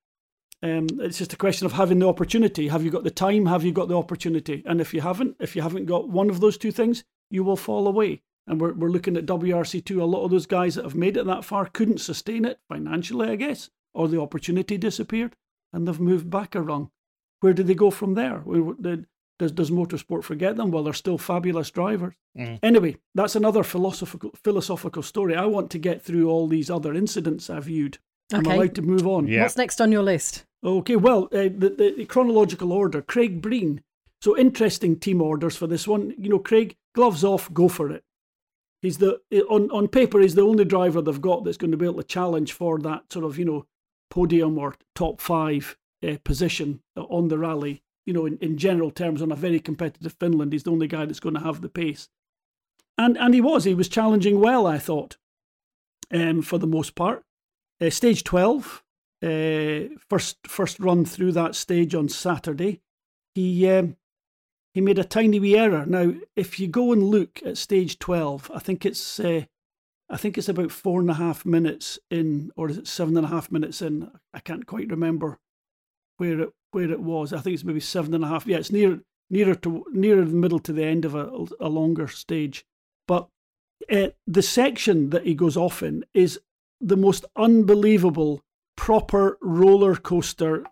Speaker 3: Um, it's just a question of having the opportunity. Have you got the time? Have you got the opportunity? And if you haven't, if you haven't got one of those two things, you will fall away. And we're we're looking at WRC2. A lot of those guys that have made it that far couldn't sustain it financially, I guess, or the opportunity disappeared, and they've moved back a rung. Where do they go from there? Where- where- Does does motorsport forget them? Well, they're still fabulous drivers.
Speaker 2: Mm.
Speaker 3: Anyway, that's another philosophical philosophical story. I want to get through all these other incidents I've viewed. I'm
Speaker 1: Okay.
Speaker 3: allowed to move on.
Speaker 2: Yeah.
Speaker 1: What's next on your list?
Speaker 3: Okay, well, uh, the, the, the chronological order. Craig Breen. So interesting team orders for this one. You know, Craig, gloves off, go for it. He's the on on paper he's the only driver they've got that's going to be able to challenge for that sort of you know podium or top five uh, position on the rally. You know, in, in general terms, on a very competitive Finland, he's the only guy that's going to have the pace. And and he was he was challenging well, I thought, um, for the most part. Uh, stage twelve, uh, first first run through that stage on Saturday, he um, he made a tiny wee error. Now, if you go and look at stage twelve, I think it's uh, I think it's about four and a half minutes in, or is it seven and a half minutes in? I can't quite remember. where it where it was. I think it's maybe seven and a half. Yeah, it's near nearer to nearer the middle to the end of a, a longer stage. But uh, the section that he goes off in is the most unbelievable proper roller coaster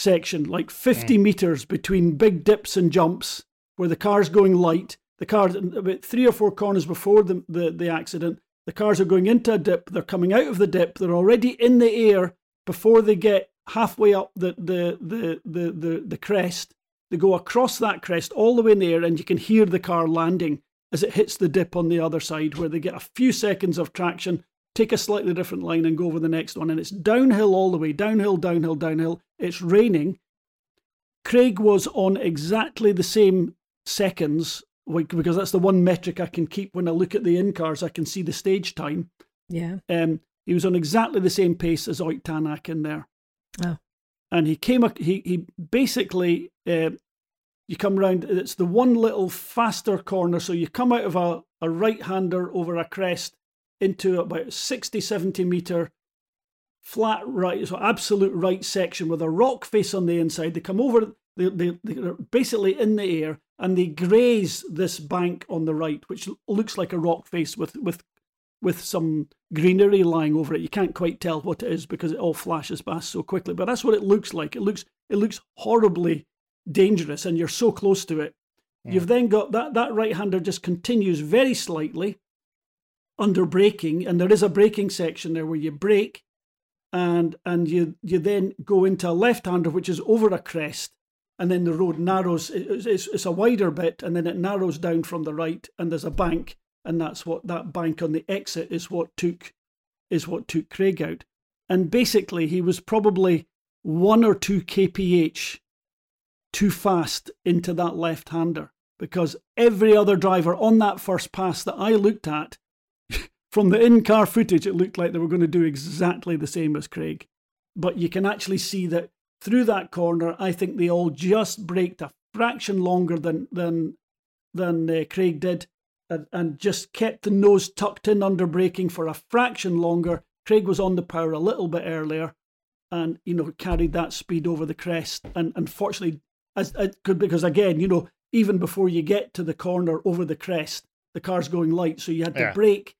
Speaker 3: section, like 50 mm. meters between big dips and jumps, where the car's going light. The car, about three or four corners before the, the, the accident, the cars are going into a dip. They're coming out of the dip. They're already in the air before they get halfway up the, the, the, the, the, the crest. They go across that crest all the way in the air, and you can hear the car landing as it hits the dip on the other side, where they get a few seconds of traction, take a slightly different line, and go over the next one. And it's downhill all the way downhill, downhill, downhill. It's raining. Craig was on exactly the same seconds because that's the one metric I can keep when I look at the in cars. I can see the stage time.
Speaker 1: Yeah.
Speaker 3: Um, he was on exactly the same pace as Ott Tänak in there.
Speaker 1: Oh.
Speaker 3: And he came. He he basically uh, you come round, it's the one little faster corner. So you come out of a, a right hander over a crest into about 60, 70 metre flat right, so absolute right section with a rock face on the inside. They come over, they, they, they're basically in the air and they graze this bank on the right, which looks like a rock face with, with, with some greenery lying over it. You can't quite tell what it is because it all flashes past so quickly, but that's what it looks like. It looks, it looks horribly dangerous and you're so close to it. Yeah. You've hmm. then got that, that right hander just continues very slightly under braking, and there is a braking section there where you brake and and you you then go into a left hander which is over a crest and then the road narrows it's, it's, it's, a wider bit and then it narrows down from the right and there's a bank and that's what that bank on the exit is what took is what took Craig out. And basically he was probably one or two kph too fast into that left hander because every other driver on that first pass that I looked at, from the in car footage, it looked like they were going to do exactly the same as Craig. But you can actually see that through that corner, I think they all just braked a fraction longer than than than uh, Craig did, and, and just kept the nose tucked in under braking for a fraction longer. Craig was on the power a little bit earlier, and you know carried that speed over the crest, and unfortunately as it could because again, you know, even before you get to the corner over the crest, the car's going light, so you had to yeah. brake,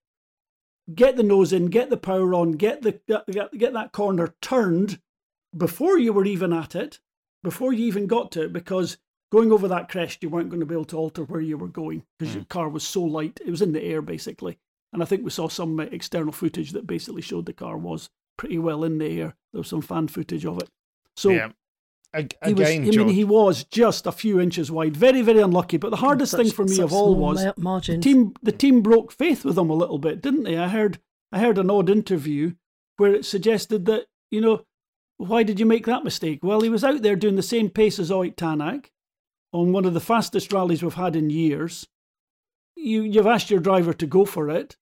Speaker 3: get the nose in, get the power on, get the get, get that corner turned before you were even at it, before you even got to it, because going over that crest, you weren't going to be able to alter where you were going because mm. your car was so light. It was in the air basically, and I think we saw some uh, external footage that basically showed the car was pretty well in the air. There was some fan footage of it. So yeah.
Speaker 2: Again,
Speaker 3: was, I mean, he was just a few inches wide. Very, very unlucky. But the hardest such, thing for me of all was the team. The team broke faith with him a little bit, didn't they? I heard. I heard an odd interview where it suggested that you know, why did you make that mistake? Well, he was out there doing the same pace as Ott Tänak on one of the fastest rallies we've had in years. You, you've asked your driver to go for it.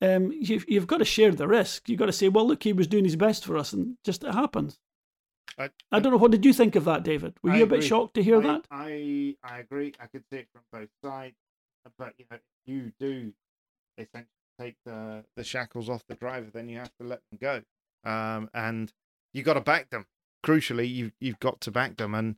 Speaker 3: Um, you've, you've got to share the risk. You've got to say, well, look, he was doing his best for us, and just it happens. I, I, don't know. What did you think of that, David? Were I you a bit shocked to hear
Speaker 2: I,
Speaker 3: that?
Speaker 2: I I agree. I could see it from both sides, but you know, you do essentially take the the shackles off the driver, then you have to let them go, um, and you got to back them. Crucially, you you've got to back them. And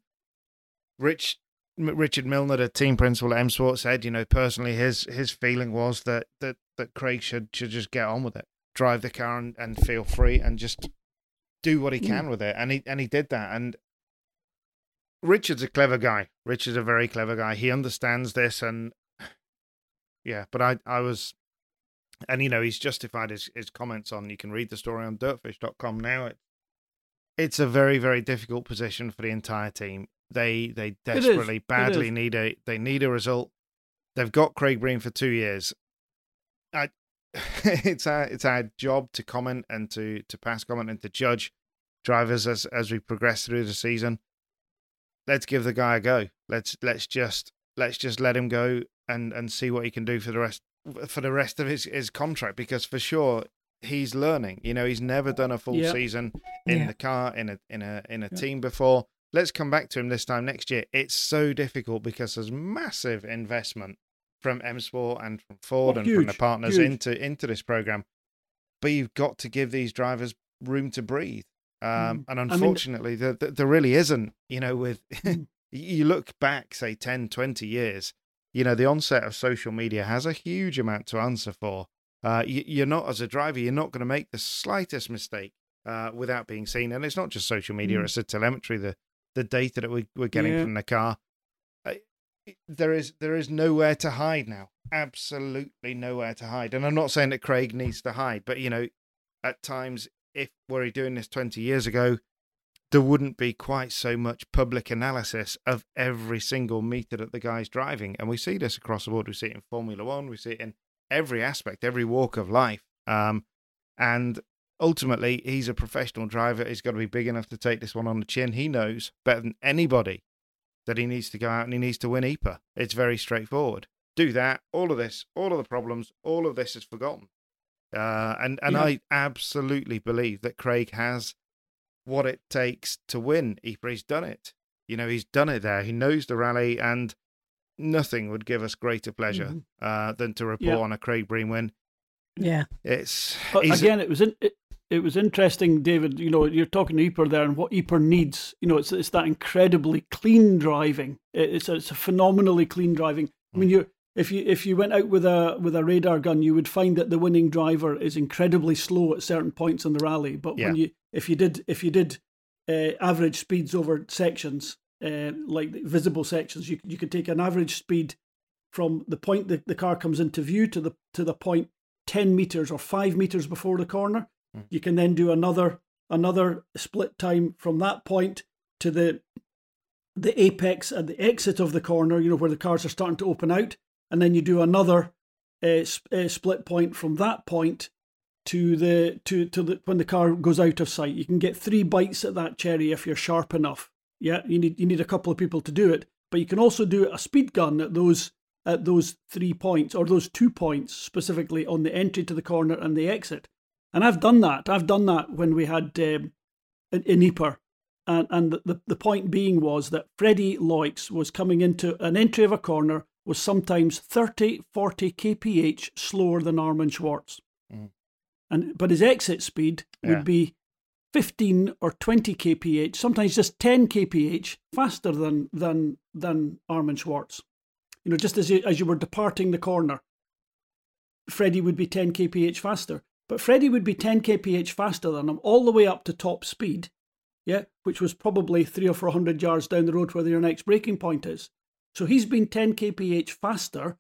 Speaker 2: Rich Richard Millener, the team principal at M Sport, said, you know, personally, his his feeling was that that that Craig should should just get on with it, drive the car and, and feel free, and just do what he hmm. can with it, and he and he did that. And Richard's a clever guy. Richard's a very clever guy. He understands this, and yeah. But I I was, and you know he's justified his his comments on. You can read the story on Dirtfish.com now. It, it's a very very difficult position for the entire team. They they desperately badly need a they need a result. They've got Craig Breen for two years. I it's our it's our job to comment and to to pass comment and to judge drivers as as we progress through the season. Let's give the guy a go. Let's let's just let's just let him go and and see what he can do for the rest for the rest of his his contract because for sure he's learning. You know, he's never done a full yep. season in yeah. the car in a in a in a yep. team before. Let's come back to him this time next year. It's so difficult because there's massive investment from M Sport and from Ford oh, and huge, from the partners huge. into into this program. But you've got to give these drivers room to breathe. Um, and unfortunately, I mean, there, there really isn't. You know, with you look back, say 10, 20 years, you know, the onset of social media has a huge amount to answer for. Uh, you, are not, as a driver, you're not going to make the slightest mistake uh, without being seen. And it's not just social media; mm. it's the telemetry, the the data that we, we're getting yeah. from the car. Uh, there is there is nowhere to hide now. Absolutely nowhere to hide. And I'm not saying that Craig needs to hide, but you know, at times, if were he doing this 20 years ago, there wouldn't be quite so much public analysis of every single meter that the guy's driving. And we see this across the board. We see it in Formula One. We see it in every aspect, every walk of life. Um, and ultimately, he's a professional driver. He's got to be big enough to take this one on the chin. He knows better than anybody that he needs to go out and he needs to win Ypres. It's very straightforward. Do that. All of this, all of the problems, all of this is forgotten. Uh, and and yeah. I absolutely believe that Craig has what it takes to win Ypres. He's done it. You know, he's done it there. He knows the rally, and nothing would give us greater pleasure mm-hmm. uh, than to report yeah. on a Craig Breen win.
Speaker 1: Yeah,
Speaker 2: it's
Speaker 3: again. It was in, it, it was interesting, David. You know, you're talking Ypres there, and what Ypres needs. You know, it's it's that incredibly clean driving. It's a, it's a phenomenally clean driving. I mean, mm. If you if you went out with a with a radar gun, you would find that the winning driver is incredibly slow at certain points in the rally. But yeah. when you if you did if you did uh, average speeds over sections, uh, like visible sections, you you could take an average speed from the point that the car comes into view to the to the point ten meters or five meters before the corner. Mm. You can then do another another split time from that point to the the apex at the exit of the corner. You know where the cars are starting to open out, and then you do another uh, uh, split point from that point to the to to the when the car goes out of sight. You can get three bites at that cherry if you're sharp enough. Yeah, you need you need a couple of people to do it, but you can also do a speed gun at those at those three points or those two points specifically on the entry to the corner and the exit. And I've done that. I've done that when we had um, in, in Ypres. And, and the, the point being was that Freddie Loix was coming into an entry of a corner was sometimes 30, 40 kph slower than Armin Schwarz. Mm and but his exit speed yeah. would be 15 or 20 kph, sometimes just 10 kph faster than than than Armin Schwarz. You know, just as you, as you were departing the corner, Freddie would be 10 kph faster. But Freddie would be 10 kph faster than him all the way up to top speed, yeah, which was probably three or four hundred yards down the road where your next braking point is. So he's been 10 kph faster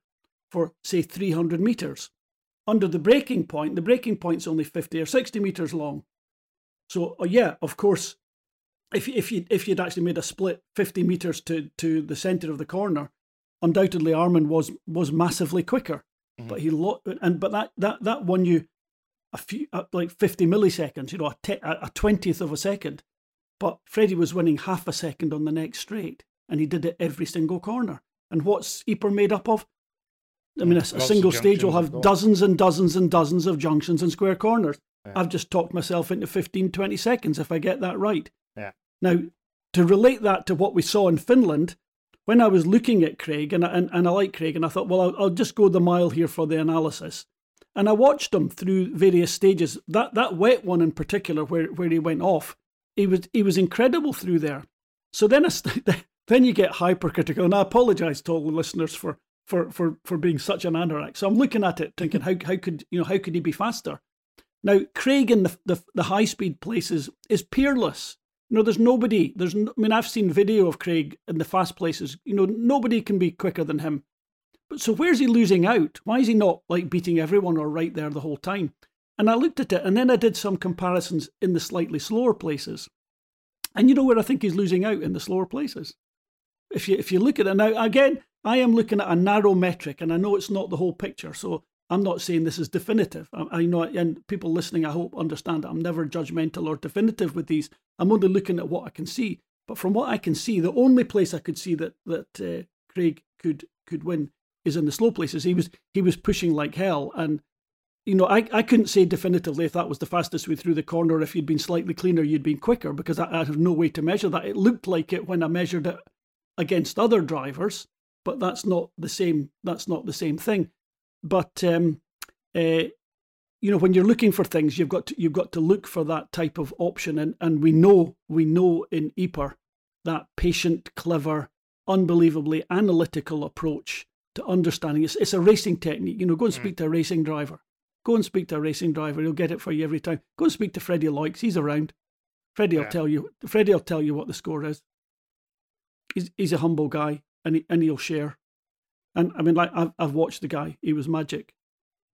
Speaker 3: for say 300 meters under the braking point, the braking point's only 50 or 60 meters long. So, uh, yeah, of course, if, if, you, if you'd actually made a split 50 meters to, to the center of the corner, undoubtedly Armin was, was massively quicker. Mm-hmm. But he lo- and but that, that, that won you a few uh, like 50 milliseconds, you know, a, te- a 20th of a second. But Freddie was winning half a second on the next straight, and he did it every single corner. And what's Ypres made up of? I mean, a, a single stage will have dozens and dozens and dozens of junctions and square corners. Yeah. I've just talked myself into 15, 20 seconds if I get that right.
Speaker 2: Yeah.
Speaker 3: Now, to relate that to what we saw in Finland, when I was looking at Craig, and, and, and I like Craig, and I thought, well, I'll, I'll just go the mile here for the analysis. And I watched him through various stages. That that wet one in particular, where, where he went off, he was he was incredible through there. So then, I, then you get hypercritical, and I apologise to all the listeners for for for for being such an anorak. So I'm looking at it thinking how how could you know how could he be faster? Now Craig in the the, the high speed places is peerless. You know, there's nobody. There's no, I mean, I've seen video of Craig in the fast places. You know, nobody can be quicker than him. But so where's he losing out? Why is he not like beating everyone or right there the whole time? And I looked at it, and then I did some comparisons in the slightly slower places. And you know where I think he's losing out in the slower places. If you if you look at it now again, I am looking at a narrow metric, and I know it's not the whole picture. So I'm not saying this is definitive. I, I know, and people listening, I hope understand that I'm never judgmental or definitive with these. I'm only looking at what I can see. But from what I can see, the only place I could see that that uh, Craig could could win is in the slow places. He was he was pushing like hell, and you know I, I couldn't say definitively if that was the fastest way through the corner. If you'd been slightly cleaner, you'd been quicker because I, I have no way to measure that. It looked like it when I measured it against other drivers, but that's not the same. That's not the same thing. But um, uh, you know when you're looking for things, you've got to, you've got to look for that type of option, and and we know we know in Ypres that patient, clever, unbelievably analytical approach to understanding. It's, it's a racing technique. You know, go and speak mm. to a racing driver. Go and speak to a racing driver. He'll get it for you every time. Go and speak to Freddie Loix. He's around. Freddie yeah. will tell you. Freddie will tell you what the score is. He's he's a humble guy, and he, and he'll share. And I mean, like I've I've watched the guy. He was magic.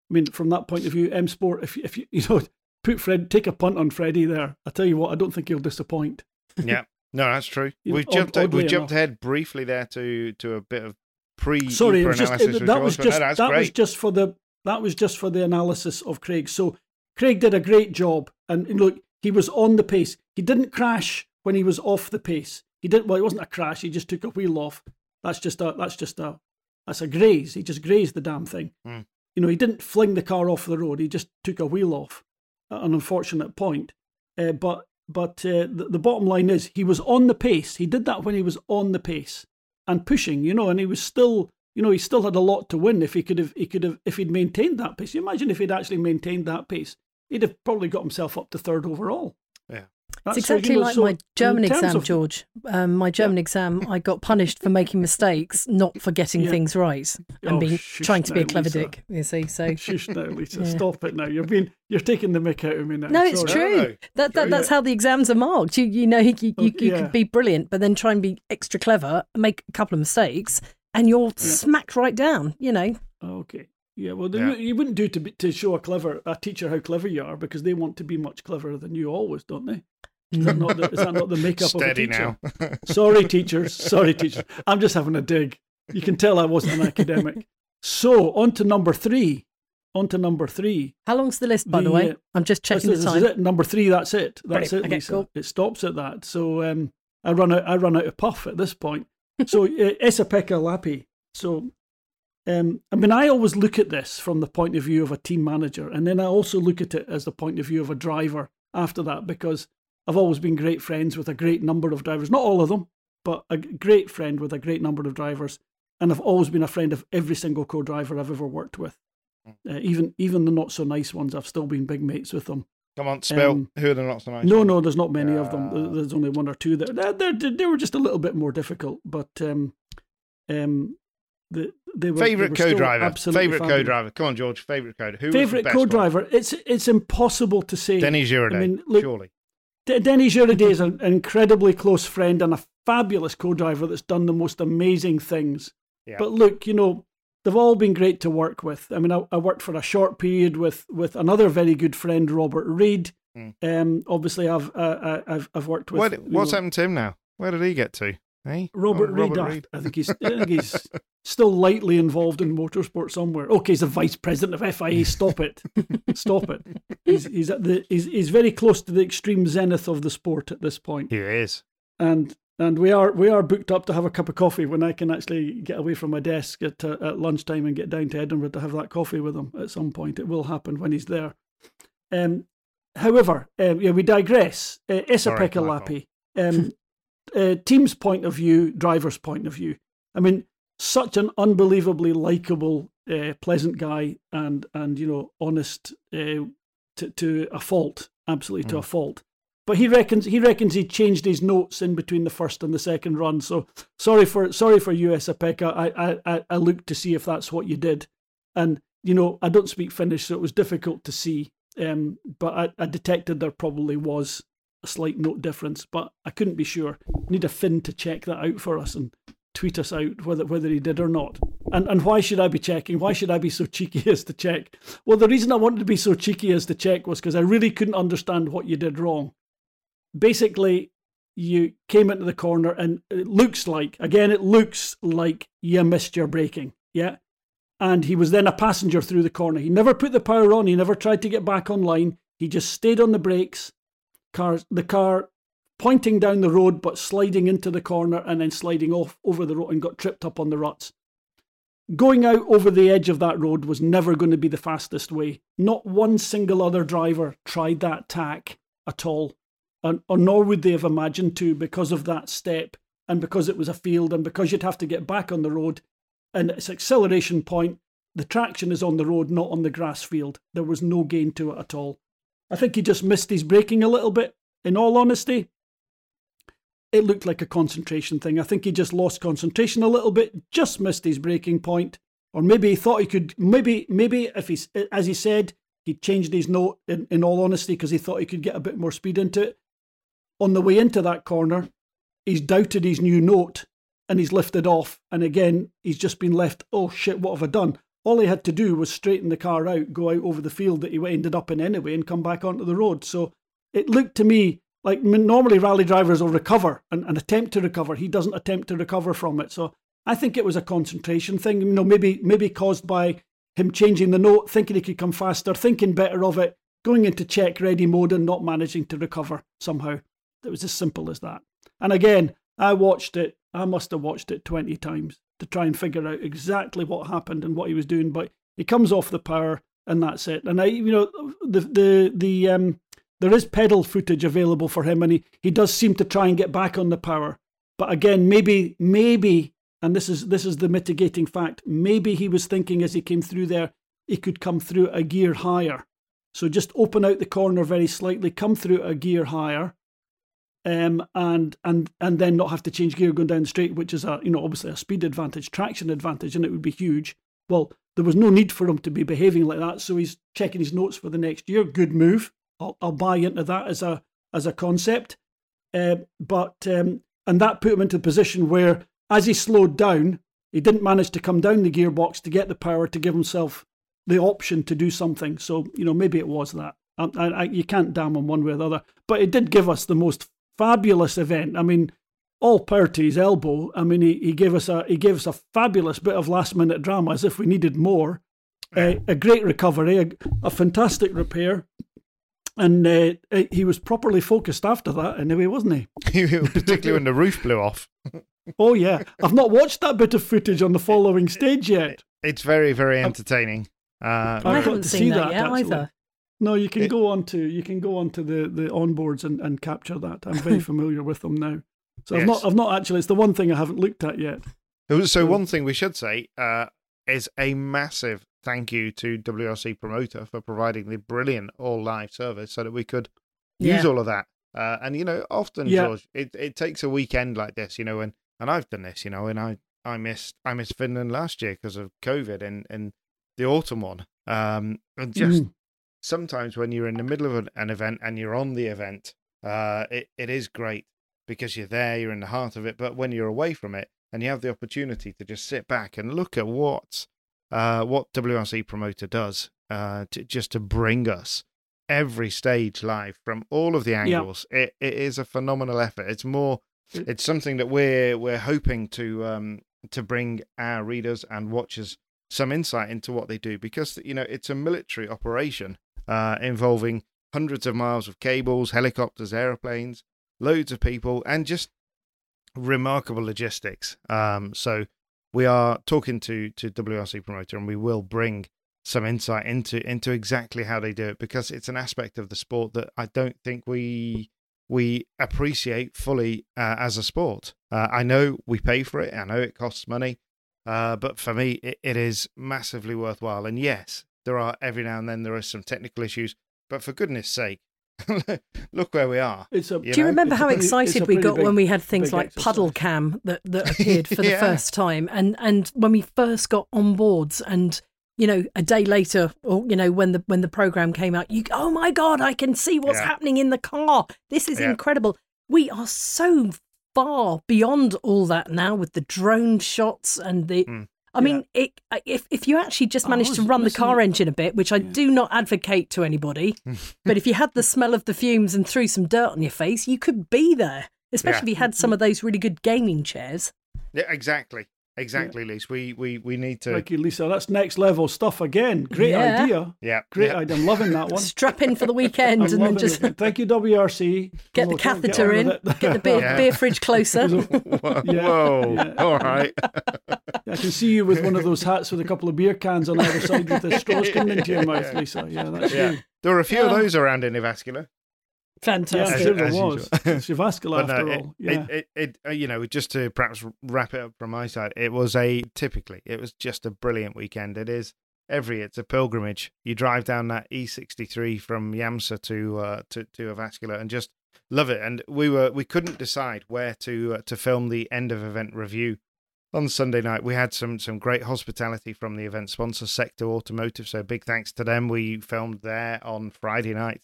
Speaker 3: I mean, from that point of view, M Sport. If if you you know put Fred, take a punt on Freddie there. I tell you what, I don't think he'll disappoint.
Speaker 2: Yeah, no, that's true. we've jumped uh, we jumped ahead briefly there to to a bit of pre.
Speaker 3: Sorry, it just, it, that was just no, that great. was just for the that was just for the analysis of Craig. So Craig did a great job, and look, he was on the pace. He didn't crash when he was off the pace. He didn't. Well, it wasn't a crash. He just took a wheel off. That's just a. That's just a. That's a graze. He just grazed the damn thing. Mm. You know, he didn't fling the car off the road. He just took a wheel off. At an unfortunate point. Uh, but but uh, the, the bottom line is he was on the pace. He did that when he was on the pace and pushing. You know, and he was still. You know, he still had a lot to win if he could have. He could have if he'd maintained that pace. You imagine if he'd actually maintained that pace he'd have probably got himself up to third overall.
Speaker 2: Yeah.
Speaker 1: That's it's exactly so, you know, like my German exam, of, George. Um, my German yeah. exam, I got punished for making mistakes, not for getting yeah. things right, and oh, being trying to be a clever Lisa. dick. You see, so
Speaker 3: shush now, Lisa. Yeah. Stop it now. You're being you're taking the mick out of me now.
Speaker 1: No, it's Sorry. true. That, that that's how the exams are marked. You you know you you, you, you could be brilliant, but then try and be extra clever, make a couple of mistakes, and you're smacked right down. You know.
Speaker 3: Okay. Yeah, well, yeah. you wouldn't do to to show a clever a teacher how clever you are because they want to be much cleverer than you always, don't they? Is that not the, is that not the makeup
Speaker 2: Steady
Speaker 3: of a teacher?
Speaker 2: now.
Speaker 3: Sorry, teachers. Sorry, teachers. I'm just having a dig. You can tell I wasn't an academic. So on to number three. On to number three.
Speaker 1: How long's the list, by the, the way? Uh, I'm just checking
Speaker 3: this,
Speaker 1: the time.
Speaker 3: This it. Number three. That's it. That's Brilliant. it, Lisa. Okay, cool. It stops at that. So um, I run out. I run out of puff at this point. So uh, Esapekka Lappi. So um, I mean, I always look at this from the point of view of a team manager, and then I also look at it as the point of view of a driver after that, because I've always been great friends with a great number of drivers. Not all of them, but a great friend with a great number of drivers. And I've always been a friend of every single co driver I've ever worked with. Hmm. Uh, even even the not so nice ones, I've still been big mates with them.
Speaker 2: Come on, spell um, who are the not so nice?
Speaker 3: No,
Speaker 2: ones?
Speaker 3: no, there's not many of them. There's only one or two that they they were just a little bit more difficult. But um, um, the, they were
Speaker 2: favorite co-driver. Favorite fabulous. co-driver. Come on, George. Favorite co-driver. Who
Speaker 3: favorite co-driver? One? It's it's impossible to say.
Speaker 2: Denis Giraudet. I mean, look, surely.
Speaker 3: D- Denis Giraudet is an incredibly close friend and a fabulous co-driver that's done the most amazing things. Yeah. But look, you know, they've all been great to work with. I mean, I, I worked for a short period with with another very good friend, Robert Reid. Mm. Um, obviously, I've uh, I've I've worked with.
Speaker 2: What, what's know, happened to him now? Where did he get to? Hey,
Speaker 3: Robert, oh, Reid, Robert Reid. I think he's I think he's still lightly involved in motorsport somewhere. Okay, he's the vice president of FIA. Stop it, stop it. He's he's at the he's he's very close to the extreme zenith of the sport at this point.
Speaker 2: He is,
Speaker 3: and and we are we are booked up to have a cup of coffee when I can actually get away from my desk at uh, at lunchtime and get down to Edinburgh to have that coffee with him at some point. It will happen when he's there. Um, however, um, yeah, we digress. Uh, Esapekka Lappi. Um, uh, team's point of view, driver's point of view. I mean, such an unbelievably likable, uh, pleasant guy, and and you know, honest uh, to to a fault, absolutely mm. to a fault. But he reckons he reckons he changed his notes in between the first and the second run. So sorry for sorry for you, Esapekka. I, I I looked to see if that's what you did, and you know I don't speak Finnish, so it was difficult to see. Um, but I, I detected there probably was a slight note difference, but I couldn't be sure. Need a Finn to check that out for us and tweet us out whether whether he did or not. And and why should I be checking? Why should I be so cheeky as to check? Well, the reason I wanted to be so cheeky as to check was because I really couldn't understand what you did wrong. Basically, you came into the corner and it looks like again it looks like you missed your braking. Yeah. And he was then a passenger through the corner. He never put the power on, he never tried to get back online. He just stayed on the brakes car, the car pointing down the road but sliding into the corner and then sliding off over the road and got tripped up on the ruts. Going out over the edge of that road was never going to be the fastest way. Not one single other driver tried that tack at all, and, or nor would they have imagined to because of that step and because it was a field and because you'd have to get back on the road and its acceleration point the traction is on the road, not on the grass field. There was no gain to it at all. I think he just missed his braking a little bit. In all honesty, it looked like a concentration thing. I think he just lost concentration a little bit, just missed his braking point, or maybe he thought he could. Maybe, maybe if he's as he said, he changed his note. In, in all honesty, because he thought he could get a bit more speed into it. On the way into that corner, he's doubted his new note and he's lifted off. And again, he's just been left. Oh shit! What have I done? All he had to do was straighten the car out, go out over the field that he ended up in anyway, and come back onto the road. So it looked to me like normally rally drivers will recover and, and attempt to recover. He doesn't attempt to recover from it. So I think it was a concentration thing. You know, maybe maybe caused by him changing the note, thinking he could come faster, thinking better of it, going into check ready mode and not managing to recover somehow. It was as simple as that. And again, I watched it. I must have watched it 20 times to try and figure out exactly what happened and what he was doing. But he comes off the power and that's it. And I, you know, the the the um there is pedal footage available for him, and he, he does seem to try and get back on the power. But again, maybe maybe, and this is this is the mitigating fact. Maybe he was thinking as he came through there, he could come through a gear higher. So just open out the corner very slightly, come through a gear higher, um, and and and then not have to change gear going down the straight, which is a you know obviously a speed advantage, traction advantage, and it would be huge. Well, there was no need for him to be behaving like that, so he's checking his notes for the next year. Good move. I'll, I'll buy into that as a as a concept. Uh, but um, and that put him into a position where, as he slowed down, he didn't manage to come down the gearbox to get the power to give himself the option to do something. So you know maybe it was that. I, I, you can't damn him one way or the other. But it did give us the most fabulous event. I mean, all power to his elbow. I mean, he, he gave us a he gave us a fabulous bit of last minute drama as if we needed more. Uh, a great recovery, a, a fantastic repair, and uh, he was properly focused after that, anyway, wasn't he?
Speaker 2: Particularly when the roof blew off.
Speaker 3: oh yeah, I've not watched that bit of footage on the following stage yet.
Speaker 2: It's very, very entertaining.
Speaker 1: Uh, I haven't seen that, that yet actually. either.
Speaker 3: No, you can it, go on to you can go on to the, the onboards and, and capture that. I'm very familiar with them now. So yes. I've not I've not actually. It's the one thing I haven't looked at yet.
Speaker 2: So one thing we should say uh, is a massive thank you to WRC Promoter for providing the brilliant all live service so that we could yeah. use all of that. Uh, and you know, often yeah. George, it, it takes a weekend like this, you know, and and I've done this, you know, and I I missed I missed Finland last year because of COVID and and the autumn one. Um, and just mm. Sometimes when you're in the middle of an, event and you're on the event, uh, it it is great because you're there, you're in the heart of it. But when you're away from it and you have the opportunity to just sit back and look at what uh, what WRC Promoter does uh, to, just to bring us every stage live from all of the angles. Yeah. It, it is a phenomenal effort. It's more, it's something that we're we're hoping to um, to bring our readers and watchers some insight into what they do because you know it's a military operation uh, involving hundreds of miles of cables, helicopters, airplanes, loads of people, and just remarkable logistics. Um, so we are talking to to WRC promoter, and we will bring some insight into into exactly how they do it because it's an aspect of the sport that I don't think we we appreciate fully uh, as a sport. Uh, I know we pay for it. I know it costs money, uh, but for me, it, it is massively worthwhile. And yes, there are every now and then there are some technical issues, but for goodness sake, Look where we are.
Speaker 1: A, Do you remember how pretty, excited we got big, when we had things like exercise. Puddle Cam that, that appeared for the yeah. first time, and and when we first got on boards, and you know a day later, or you know when the when the program came out, you oh my god, I can see what's yeah. happening in the car. This is yeah. incredible. We are so far beyond all that now with the drone shots and the mm. I mean, it, uh, if if you actually just managed to run the car engine a bit, which I yeah. do not advocate to anybody, but if you had the smell of the fumes and threw some dirt on your face, you could be there. Especially yeah. if you had some of those really good gaming chairs.
Speaker 2: Yeah, exactly. Exactly, yeah. Lisa. We, we we need to.
Speaker 3: Thank you, Lisa. That's next level stuff again. Great yeah. idea.
Speaker 2: Yeah.
Speaker 3: Great
Speaker 2: yeah.
Speaker 3: idea. I'm loving that one.
Speaker 1: Strap in for the weekend and then just.
Speaker 3: It. Thank you, WRC.
Speaker 1: Get the catheter get in. Get the beer, beer fridge closer.
Speaker 2: Whoa. Whoa. All right.
Speaker 3: I can see you with one of those hats with a couple of beer cans on either side with the straws coming into your mouth, Lisa. Yeah, that's you.
Speaker 2: There were a few of those around in Jyväskylä.
Speaker 1: Fantastic.
Speaker 3: Yeah, sure there was. Jyväskylä after no, all. Yeah.
Speaker 2: It, it, it, uh, you know, just to perhaps wrap it up from my side, it was a typically, it was just a brilliant weekend. It is every it's a pilgrimage. You drive down that E63 from Jämsä to uh, to to Jyväskylä and just love it. And we were we couldn't decide where to uh, to film the end of event review on Sunday night. We had some some great hospitality from the event sponsor Secto Automotive, so big thanks to them. We filmed there on Friday night,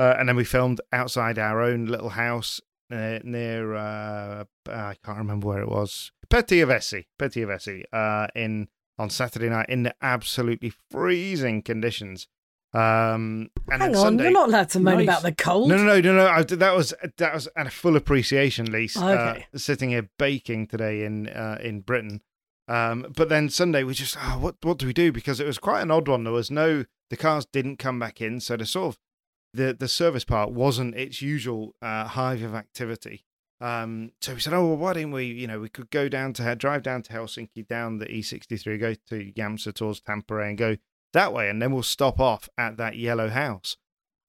Speaker 2: uh, and then we filmed outside our own little house uh, near uh, I can't remember where it was. Petäjävesi, Petäjävesi, uh, in on Saturday night in the absolutely freezing conditions. Um, and
Speaker 1: Hang on,
Speaker 2: Sunday,
Speaker 1: you're not allowed to moan
Speaker 3: Nice.
Speaker 1: about the cold.
Speaker 2: no, no, no, no, no. I, that was that was at a full appreciation, Lise.
Speaker 1: Okay.
Speaker 2: Uh, sitting here baking today in uh, in Britain. Um, but then Sunday we just oh, what what do we do? Because it was quite an odd one. There was no the cars didn't come back in, so the sort of the the service part wasn't its usual uh, hive of activity. Um, so we said, oh well, why didn't we? You know, we could go down to drive down to Helsinki, down the E63, go to Jämsä towards Tampere, and go that way, and then we'll stop off at that yellow house.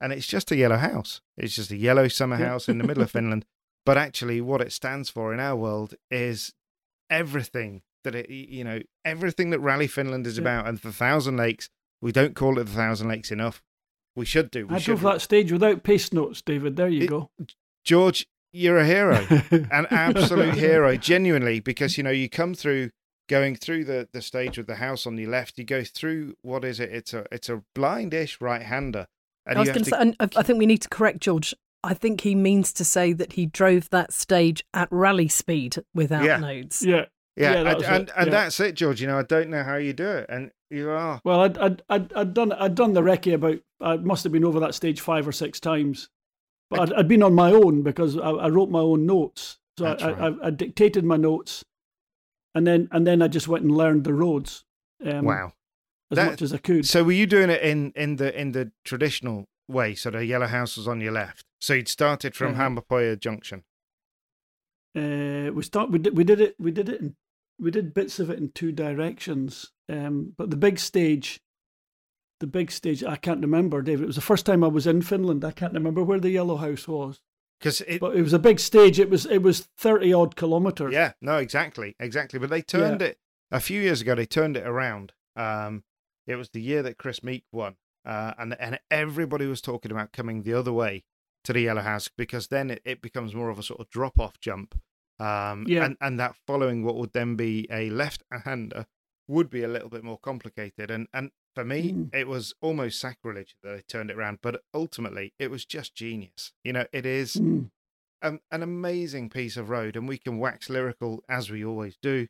Speaker 2: And it's just a yellow house. It's just a yellow summer house in the middle of Finland. But actually, what it stands for in our world is everything that it, you know, everything that Rally Finland is
Speaker 3: Yeah.
Speaker 2: about. And the Thousand Lakes, we don't call it the Thousand Lakes enough. We should do. We
Speaker 3: I
Speaker 2: should.
Speaker 3: drove that stage without pace notes, David. There you
Speaker 2: It-
Speaker 3: go.
Speaker 2: George, you're a hero. an absolute hero, genuinely, because you know you come through going through the the stage with the house on your left. You go through what is it? It's a it's a blindish right hander, and
Speaker 1: I was going to say, and I I think we need to correct George. I think he means to say that he drove that stage at rally speed without
Speaker 2: Yeah.
Speaker 1: nodes.
Speaker 3: Yeah.
Speaker 2: Yeah,
Speaker 3: yeah,
Speaker 2: and and, and
Speaker 3: yeah.
Speaker 2: that's it, George. You know, I don't know how you do it, and you are.
Speaker 3: Well, I'd, I'd, I'd, I'd done I'd done the recce about I must have been over that stage five or six times, but I'd, I'd been on my own because I, I wrote my own notes. So I,
Speaker 2: right.
Speaker 3: I, I dictated my notes, and then and then I just went and learned the roads. Um,
Speaker 2: wow.
Speaker 3: as
Speaker 2: That-
Speaker 3: much as I could.
Speaker 2: So were you doing it in in the in the traditional way? So the yellow house was on your left. So you'd started from. Ouninpohja Junction.
Speaker 3: Uh, we start we did we did it we did it in, we did bits of it in two directions. Um, but the big stage, the big stage, I can't remember, David. It was the first time I was in Finland. I can't remember where the yellow house was.
Speaker 2: Because it,
Speaker 3: But it was a big stage. It was it was thirty odd kilometers.
Speaker 2: Yeah, no, exactly, exactly. But they turned it a few years ago. They turned it around. Um, it was the year that Kris Meeke won, uh, and and everybody was talking about coming the other way to the Yellow House because then it, it becomes more of a sort of drop off jump. Um,
Speaker 3: Yeah.
Speaker 2: and and that following what would then be a left hander would be a little bit more complicated. And and for me,
Speaker 3: Mm.
Speaker 2: it was almost sacrilege that they turned it around. But ultimately, it was just genius. You know, it is
Speaker 3: Mm.
Speaker 2: an, an amazing piece of road, and we can wax lyrical as we always do.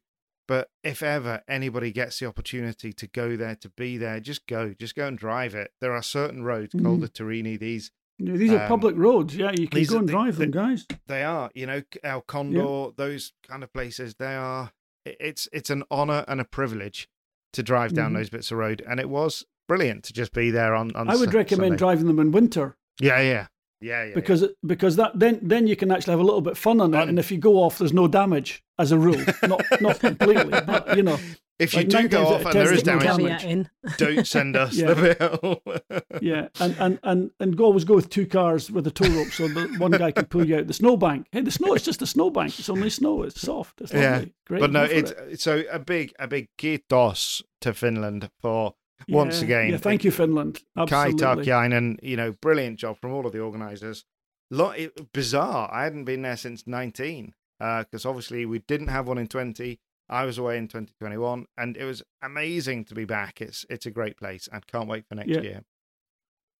Speaker 2: But if ever anybody gets the opportunity to go there, to be there, just go, just go and drive it. There are certain roads called
Speaker 3: Mhm.
Speaker 2: the Turini. These
Speaker 3: these are
Speaker 2: Um,
Speaker 3: public roads. Yeah, you can go and
Speaker 2: the-
Speaker 3: drive them,
Speaker 2: the-
Speaker 3: guys.
Speaker 2: they are, you know, El Condor, those kind of places. They are. It's it's an honor and a privilege to drive down
Speaker 3: Mhm.
Speaker 2: those bits of road, and it was brilliant to just be there on. on
Speaker 3: I would
Speaker 2: Su-
Speaker 3: recommend
Speaker 2: Sunday.
Speaker 3: driving them in winter
Speaker 2: Yeah, yeah, yeah, yeah.
Speaker 3: because it, because that then then you can actually have a little bit fun on it.
Speaker 2: Fun.
Speaker 3: And if you go off, there's no damage as a rule. not not completely, but you know.
Speaker 2: If you
Speaker 3: like
Speaker 2: do go off and there is damage, don't send us
Speaker 3: Yeah.
Speaker 2: the bill.
Speaker 3: Yeah, and, and, and, and go always go with two cars with a tow rope so that one guy can pull you out the snowbank. Hey, the snow is just a snowbank. It's only snow. It's soft. It's lovely.
Speaker 2: Yeah,
Speaker 3: Great.
Speaker 2: but no, it's
Speaker 3: it.
Speaker 2: so a big, a big kiitos to Finland for once again.
Speaker 3: Yeah, thank you, Finland.
Speaker 2: Kai
Speaker 3: Absolutely.
Speaker 2: Tarkiainen, you know, brilliant job from all of the organisers. Lot bizarre. I hadn't been there since 19 uh, because obviously we didn't have one in 20. I was away in 2021, and it was amazing to be back. It's it's a great place, and can't wait for next
Speaker 3: Yeah.
Speaker 2: year.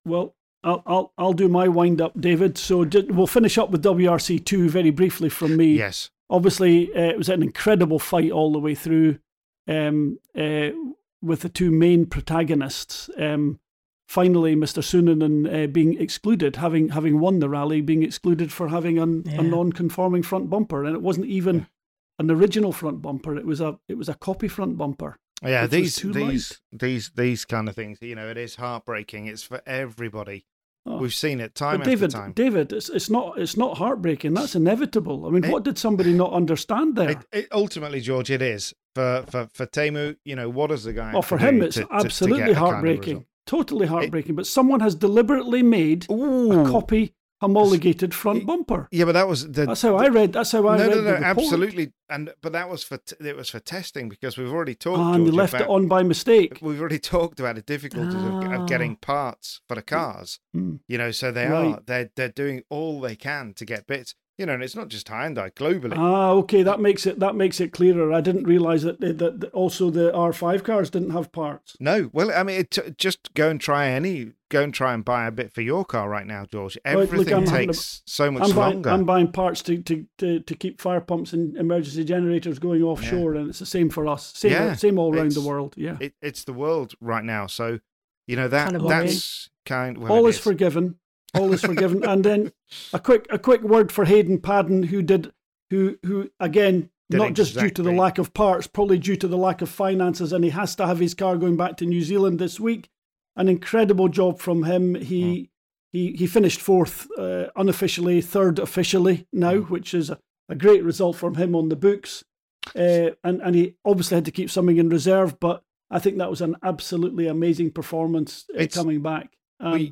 Speaker 3: Well, I'll, I'll, I'll do my wind up, David. So ju- we'll finish up with WRC2 very briefly from me.
Speaker 2: Yes,
Speaker 3: Obviously, uh, it was an incredible fight all the way through um, uh, with the two main protagonists. Um, finally, Mr. Suninen uh, being excluded, having having won the rally, being excluded for having an,
Speaker 1: Yeah.
Speaker 3: a non-conforming front bumper, and it wasn't even
Speaker 2: Yeah.
Speaker 3: An original front bumper. It was a it was a copy front bumper.
Speaker 2: yeah.
Speaker 3: Was
Speaker 2: These
Speaker 3: too
Speaker 2: these these these kind of things. You know, it is heartbreaking. It's for everybody.
Speaker 3: Oh.
Speaker 2: We've seen it time
Speaker 3: But David,
Speaker 2: after time.
Speaker 3: David, it's, it's not it's not heartbreaking. That's inevitable. I mean,
Speaker 2: It-
Speaker 3: what did somebody not understand there?
Speaker 2: It, it, ultimately, George, it is for for for Teemu. You know, what does the guy?
Speaker 3: well, for him, it's
Speaker 2: to- to- to
Speaker 3: absolutely
Speaker 2: kind of
Speaker 3: heartbreaking. totally heartbreaking. but someone has deliberately made
Speaker 2: Ooh.
Speaker 3: a copy homologated front bumper.
Speaker 2: Yeah, but that was the.
Speaker 3: That's how I read. That's how I
Speaker 2: no,
Speaker 3: read
Speaker 2: no,
Speaker 3: the
Speaker 2: no, absolutely. And but that was for t- it was for testing because we've already talked.
Speaker 3: Ah, and they left
Speaker 2: about,
Speaker 3: it on by mistake.
Speaker 2: We've already talked about the difficulties of,
Speaker 1: Ah.
Speaker 2: of getting parts for the cars.
Speaker 3: Hmm.
Speaker 2: You know, so they
Speaker 3: Right.
Speaker 2: are they're they're doing all they can to get bits. You know, and it's not just Hyundai globally.
Speaker 3: Ah, okay, that makes it that makes it clearer. I didn't realise that, that that also the R5 cars didn't have parts.
Speaker 2: No, well, I mean, it, just go and try any, go and try and buy a bit for your car right now, George.
Speaker 3: Well, look,
Speaker 2: Everything
Speaker 3: I'm a-
Speaker 2: takes so much
Speaker 3: I'm buying,
Speaker 2: longer.
Speaker 3: I'm buying parts to, to, to, to keep fire pumps and emergency generators going offshore, and it's the same for us. Same,
Speaker 2: Yeah,
Speaker 3: same all around the world. Yeah,
Speaker 2: It, it's the world right now, so you know that
Speaker 1: Kind of
Speaker 2: that's kind. Well,
Speaker 3: all is forgiven. All is forgiven. and then a quick a quick word for Hayden Paddon, who did who who again
Speaker 2: Did
Speaker 3: not just due to the lack of parts, probably due to the lack of finances, and he has to have his car going back to New Zealand this week. An incredible job from him. He he he finished fourth uh, unofficially, third officially now, which is a, a great result from him on the books. Uh, and and he obviously had to keep something in reserve, but I think that was an absolutely amazing performance uh, coming back. And
Speaker 2: We-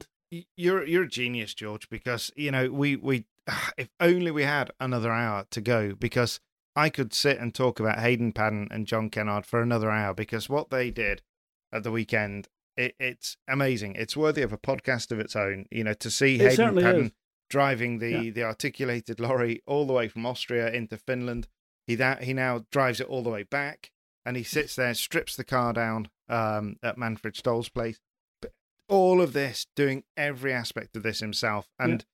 Speaker 2: You're you're a genius, George, because you know we we if only we had another hour to go because I could sit and talk about Hayden Paddon and John Kennard for another hour because what they did at the weekend it, it's amazing. It's worthy of a podcast of its own. You know, to see
Speaker 3: It
Speaker 2: Hayden Paddon
Speaker 3: is.
Speaker 2: driving the
Speaker 3: Yeah.
Speaker 2: the articulated lorry all the way from Austria into Finland. He that he now drives it all the way back, and he sits there, strips the car down um, at Manfred Stohl's place. All of this, doing every aspect of this himself, and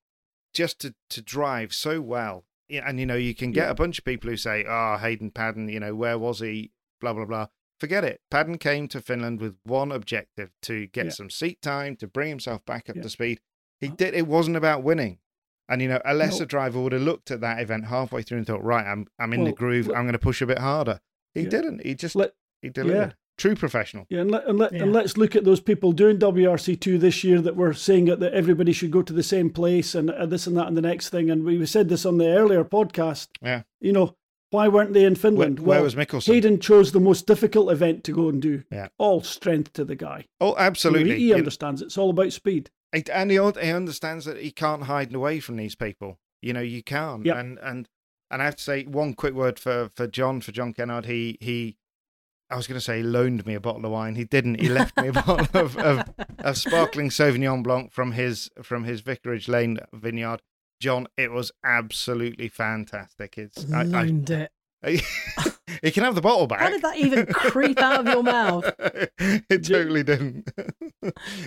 Speaker 2: just to to drive so well. And you know, you can get
Speaker 3: Yeah.
Speaker 2: a bunch of people who say, "Oh, Hayden Paddon, you know, where was he?" Blah blah blah. Forget it. Paddon came to Finland with one objective: to get
Speaker 3: Yeah.
Speaker 2: some seat time, to bring himself back up
Speaker 3: Yeah.
Speaker 2: to speed. He did. It wasn't about winning. And you know, a lesser
Speaker 3: No.
Speaker 2: driver would have looked at that event halfway through and thought, "Right, I'm I'm in the groove. I'm going to push a bit harder." He
Speaker 3: Yeah.
Speaker 2: didn't. He just
Speaker 3: Let-
Speaker 2: he delivered. True professional.
Speaker 3: Yeah, and, let, and, let,
Speaker 1: Yeah.
Speaker 3: and let's look at those people doing WRC2 this year that were saying that, that everybody should go to the same place and, and this and that and the next thing. And we we said this on the earlier podcast.
Speaker 2: Yeah.
Speaker 3: You know, why weren't they in Finland?
Speaker 2: where
Speaker 3: well,
Speaker 2: was Mikkelsen?
Speaker 3: Hayden chose the most difficult event to go and do.
Speaker 2: Yeah.
Speaker 3: All strength to the guy.
Speaker 2: oh,
Speaker 3: You know,
Speaker 2: absolutely.
Speaker 3: he, he
Speaker 2: You-
Speaker 3: understands it's all about speed.
Speaker 2: It- and he, he understands that he can't hide away from these people. You know, you can't.
Speaker 3: Yep.
Speaker 2: And and and I have to say one quick word for for John for John Kennard. He he. I was going to say he loaned me a bottle of wine. He didn't. He left me a bottle of, of of sparkling Sauvignon Blanc from his from his Vicarage Lane vineyard. John, it was absolutely fantastic. It's I, I,
Speaker 1: Loaned it.
Speaker 2: he can have the bottle back.
Speaker 1: How did that even creep out of your mouth?
Speaker 2: it totally didn't.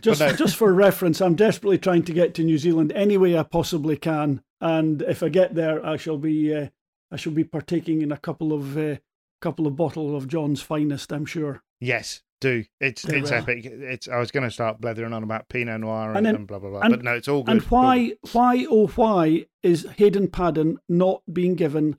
Speaker 3: Just,
Speaker 2: no,
Speaker 3: just for reference, I'm desperately trying to get to New Zealand any way I possibly can. And if I get there, I shall be uh, I shall be partaking in a couple of uh, couple of bottles of John's finest. I'm sure.
Speaker 2: Yes, do. It's
Speaker 3: They
Speaker 2: it's
Speaker 3: will.
Speaker 2: epic. It's I was going to start blethering on about Pinot Noir and,
Speaker 3: And then-
Speaker 2: and blah blah blah,
Speaker 3: and-
Speaker 2: but no, it's all good.
Speaker 3: And why,
Speaker 2: good.
Speaker 3: why, oh, why is Hayden Paddon not being given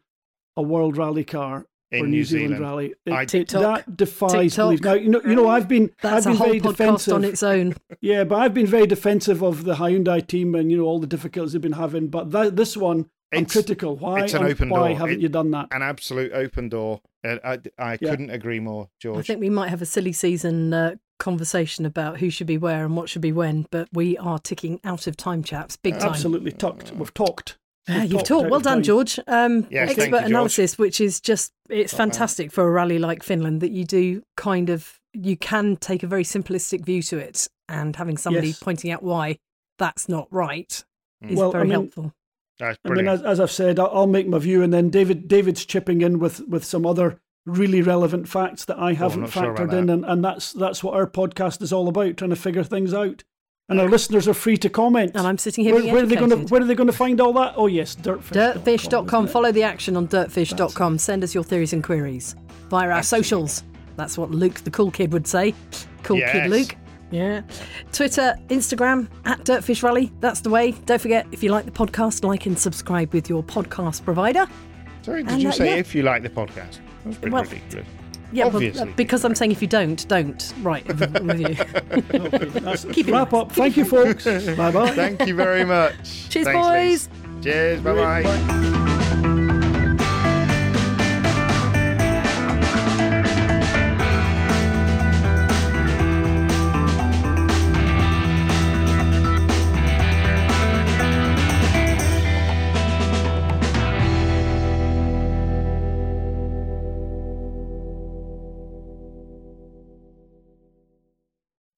Speaker 3: a World Rally car
Speaker 2: in
Speaker 3: for
Speaker 2: New,
Speaker 3: New
Speaker 2: Zealand?
Speaker 3: Zealand, Rally?
Speaker 2: I-
Speaker 3: It-
Speaker 1: TikTok.
Speaker 3: that defies
Speaker 1: TikTok.
Speaker 3: belief. Now you know, you know, I've been,
Speaker 1: That's
Speaker 3: I've
Speaker 1: a
Speaker 3: been
Speaker 1: whole
Speaker 3: very defensive.
Speaker 1: on its own.
Speaker 3: Yeah, but I've been very defensive of the Hyundai team and you know all the difficulties they've been having. But that, this one, I'm
Speaker 2: It's-
Speaker 3: critical. Why?
Speaker 2: it's an open
Speaker 3: why
Speaker 2: door.
Speaker 3: haven't
Speaker 2: It-
Speaker 3: you done that?
Speaker 2: An absolute open door. Uh, I, I
Speaker 3: Yeah.
Speaker 2: couldn't agree more, George.
Speaker 1: I think we might have a silly season uh, conversation about who should be where and what should be when, but we are ticking out of time, chaps, big time.
Speaker 3: Absolutely tucked. We've talked.
Speaker 1: Yeah,
Speaker 3: We've
Speaker 1: you've
Speaker 3: out
Speaker 1: talked. Well done,
Speaker 3: time.
Speaker 1: George. Um,
Speaker 2: Yes, thank
Speaker 1: expert
Speaker 2: you, George.
Speaker 1: analysis, which is just it's
Speaker 2: Not bad.
Speaker 1: fantastic for a rally like Finland that you do kind of you can take a very simplistic view to it, and having somebody
Speaker 3: Yes.
Speaker 1: pointing out why that's not right is
Speaker 3: Well, I
Speaker 1: very
Speaker 3: mean,
Speaker 1: helpful.
Speaker 2: That's
Speaker 3: I mean, as, as I've said, I'll, I'll make my view, and then David David's chipping in with with some other really relevant facts that I oh, haven't
Speaker 2: not sure
Speaker 3: factored in,
Speaker 2: that.
Speaker 3: and, and that's that's what our podcast is all about, trying to figure things out. And our listeners are free to comment.
Speaker 1: And I'm sitting here
Speaker 3: where,
Speaker 1: being
Speaker 3: where are they going to where are they going to find all that? Oh yes, dirtfish.
Speaker 1: Dirtfish.com. Follow the action on dirtfish.com. Send us your theories and queries via our
Speaker 2: Absolutely.
Speaker 1: socials. That's what Luke, the cool kid, would say. Cool
Speaker 2: Yes.
Speaker 1: kid Luke. Yeah. Twitter, Instagram, at Dirtfish Rally. That's the way. Don't forget, if you like the podcast, like and subscribe with your podcast provider.
Speaker 2: Sorry, did
Speaker 1: and,
Speaker 2: you
Speaker 1: uh,
Speaker 2: say
Speaker 1: yeah.
Speaker 2: if you like the podcast? That's pretty
Speaker 1: Well,
Speaker 2: ridiculous.
Speaker 1: Yeah, but, uh,
Speaker 2: Obviously.
Speaker 1: because I'm saying if you don't, don't. Right, review.
Speaker 3: That's,
Speaker 1: Keep it
Speaker 3: wrap up. Thank you, folks. bye bye.
Speaker 2: Thank you very much.
Speaker 1: Cheers,
Speaker 2: Thanks,
Speaker 1: boys.
Speaker 2: Liz. Cheers. Bye bye.
Speaker 3: Bye.